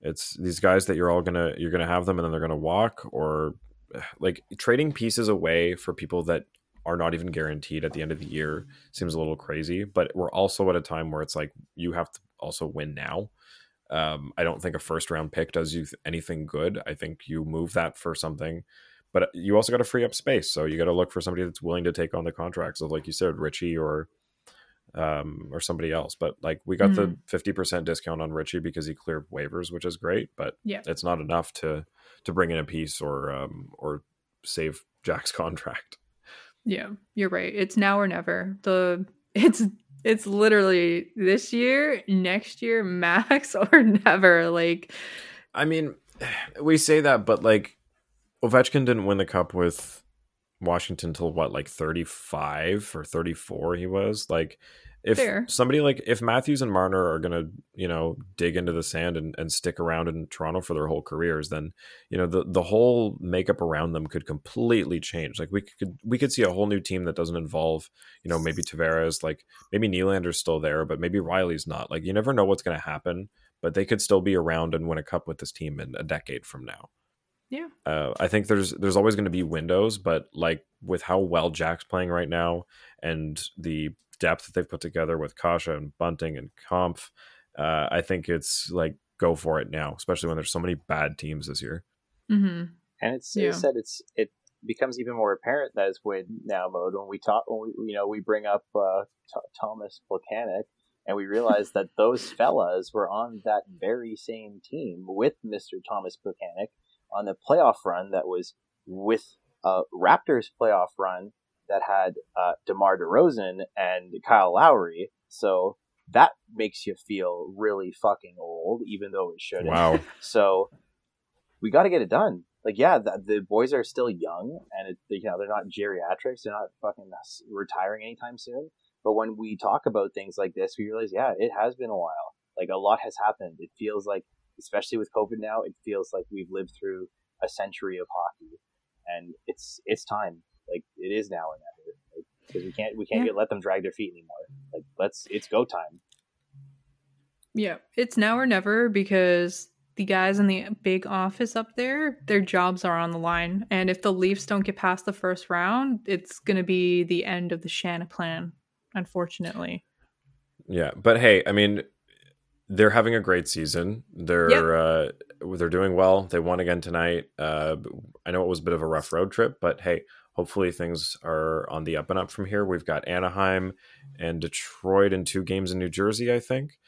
it's these guys that you're all gonna you're gonna have them, and then they're gonna walk, or like trading pieces away for people that are not even guaranteed at the end of the year seems a little crazy. But we're also at a time where it's like you have to also win now. Um, I don't think a first round pick does you th- anything good. I think you move that for something, but you also got to free up space. So you got to look for somebody that's willing to take on the contracts of, like you said, Ritchie or um or somebody else. But like we got the fifty percent discount on Ritchie because he cleared waivers, which is great. But Yeah. it's not enough to to bring in a piece or um or save Jack's contract. yeah, you're right. It's now or never. The it's it's literally this year, next year, max or never. Like I mean, we say that, but like Ovechkin didn't win the cup with Washington till what, like 35 or 34 he was. Like if Fair. somebody like if Matthews and Marner are gonna, you know, dig into the sand and, and stick around in Toronto for their whole careers, then you know the the whole makeup around them could completely change. Like we could we could see a whole new team that doesn't involve, you know, maybe Tavares, like maybe Nylander's still there, but maybe Rielly's not. Like you never know what's gonna happen, but they could still be around and win a cup with this team in a decade from now. Yeah. Uh, I think there's there's always going to be windows, but like with how well Jack's playing right now and the depth that they've put together with Kase and Bunting and Kampf, uh, I think it's like go for it now, especially when there's so many bad teams this year. hmm And it's Yeah. it said it's it becomes even more apparent that it's win now mode when we talk when we you know we bring up uh, Th- Thomas Volcanic. and we realize that those fellas were on that very same team with Mr. Thomas Buchanan on the playoff run that was with a Raptors playoff run that had uh, DeMar DeRozan and Kyle Lowry. So that makes you feel really fucking old, even though it shouldn't. Wow. So we got to get it done. Like, yeah, the, the boys are still young, and it, you know they're not geriatrics. They're not fucking retiring anytime soon. But when we talk about things like this, we realize, yeah, it has been a while. Like a lot has happened. It feels like, especially with COVID now, it feels like we've lived through a century of hockey, and it's it's time. Like it is now or never. Like, because we can't we can't Yeah. get, let them drag their feet anymore. Like let's it's go time. Yeah, it's now or never because the guys in the big office up there, their jobs are on the line. And if the Leafs don't get past the first round, it's going to be the end of the Shanna plan, unfortunately. Yeah, but hey, I mean, they're having a great season. They're uh, they're doing well. They won again tonight. Uh, I know it was a bit of a rough road trip, but hey, hopefully things are on the up and up from here. We've got Anaheim and Detroit and two games in New Jersey, I think.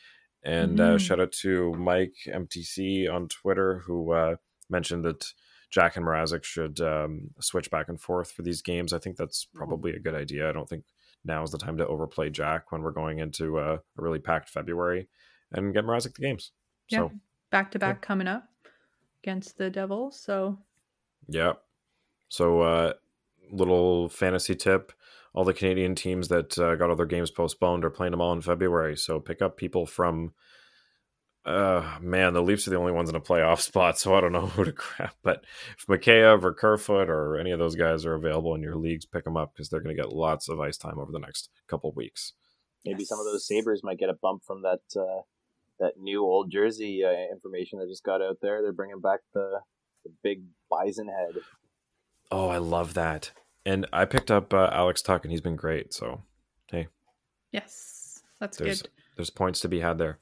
And uh, Mhm. shout out to Mike MTC on Twitter who uh, mentioned that Jack and Mrazek should um, switch back and forth for these games. I think that's probably a good idea. I don't think now is the time to overplay Jack when we're going into uh, a really packed February and get Mrazek the games. Yeah. So, Back to back coming up against the Devils. So, yeah. So, uh, little fantasy tip all the Canadian teams that uh, got all their games postponed are playing them all in February. So, pick up people from. Uh man, the Leafs are the only ones in a playoff spot, so I don't know who to grab. But if Mikheyev or Kerfoot or any of those guys are available in your leagues, pick them up because they're going to get lots of ice time over the next couple of weeks. Maybe some of those Sabres might get a bump from that uh, that new old jersey uh, information that just got out there. They're bringing back the, the big bison head. Oh, I love that. And I picked up uh, Alex Tuch, and he's been great. So, hey, yes, that's there's good. there's points to be had there.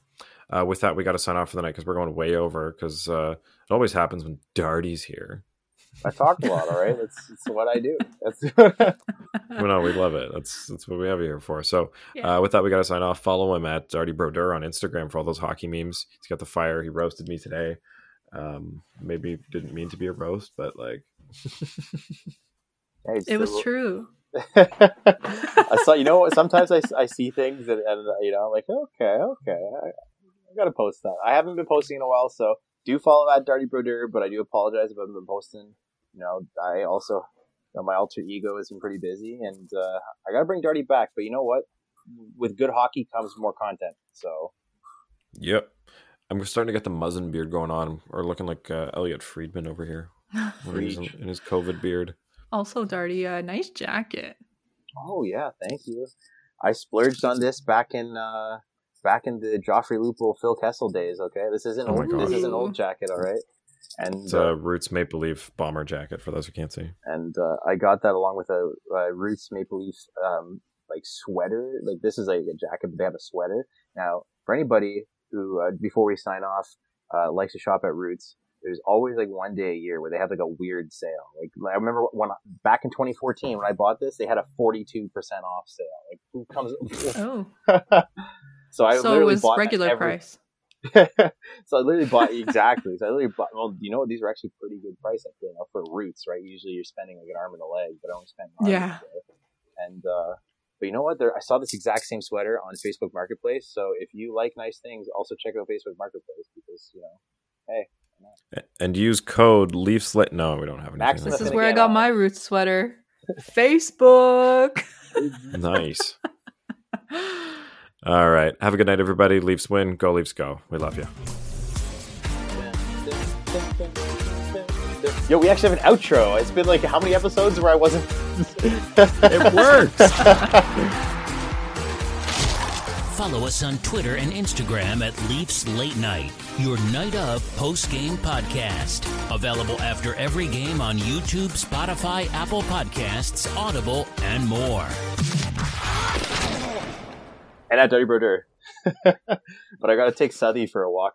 Uh, with that, we got to sign off for the night because we're going way over. Because uh, it always happens when Darty's here. I talked a lot, all right. That's, that's what I do. That's well, no, we love it. That's that's what we have you here for. So, Yeah. uh, with that, we got to sign off. Follow him at Darty Broder on Instagram for all those hockey memes. He's got the fire. He roasted me today. Um, maybe didn't mean to be a roast, but like, Hey, It was so- true. I saw. You know? Sometimes I, I see things and, and you know I'm like, okay, okay, I, I gotta post that. I haven't been posting in a while, so do follow at Darty Broder. But I do apologize if I haven't been posting. You know, I also you know, my alter ego has been pretty busy, and uh, I gotta bring Darty back. But you know what? With good hockey comes more content. So yep. I'm starting to get the muzzin beard going on, or looking like uh, Elliot Friedman over here when he's in, in his COVID beard. Also, Darty, a nice jacket. Oh yeah, thank you. I splurged on this back in uh back in the Joffrey Lupul Phil Kessel days. Okay, this isn't Oh old. This is an old jacket. All right, and It's uh, a Roots Maple Leaf bomber jacket for those who can't see. and uh, I got that along with a, a Roots Maple Leaf um like sweater. Like this is like a jacket, but they have a sweater. Now, for anybody who uh, before we sign off uh, likes to shop at Roots. There's always like one day a year where they have like a weird sale. Like I remember when back in 2014 when I bought this, they had a 42% off sale. Like who comes? Oh, so I so it was regular every- price. so I literally bought exactly. So I literally bought. Well, you know what? These are actually pretty good price up there now for roots, right? Usually you're spending like an arm and a leg, but I only spent an Yeah. And uh, but you know what? There, I saw this exact same sweater on Facebook Marketplace. So if you like nice things, also check out Facebook Marketplace because you know, hey, And use code Leafslit. No, we don't have anything. Maximus like This is where I got my it. roots sweater. Facebook. Nice. All right. Have a good night, everybody. Leafs win. Go Leafs go. We love you. Yo, we actually have an outro. It's been like how many episodes where I wasn't. It works. Follow us on Twitter and Instagram at Leafs Late Night, your night of post game podcast. Available after every game on YouTube, Spotify, Apple Podcasts, Audible, and more. and at Darty Broder. but I gotta take Southey for a walk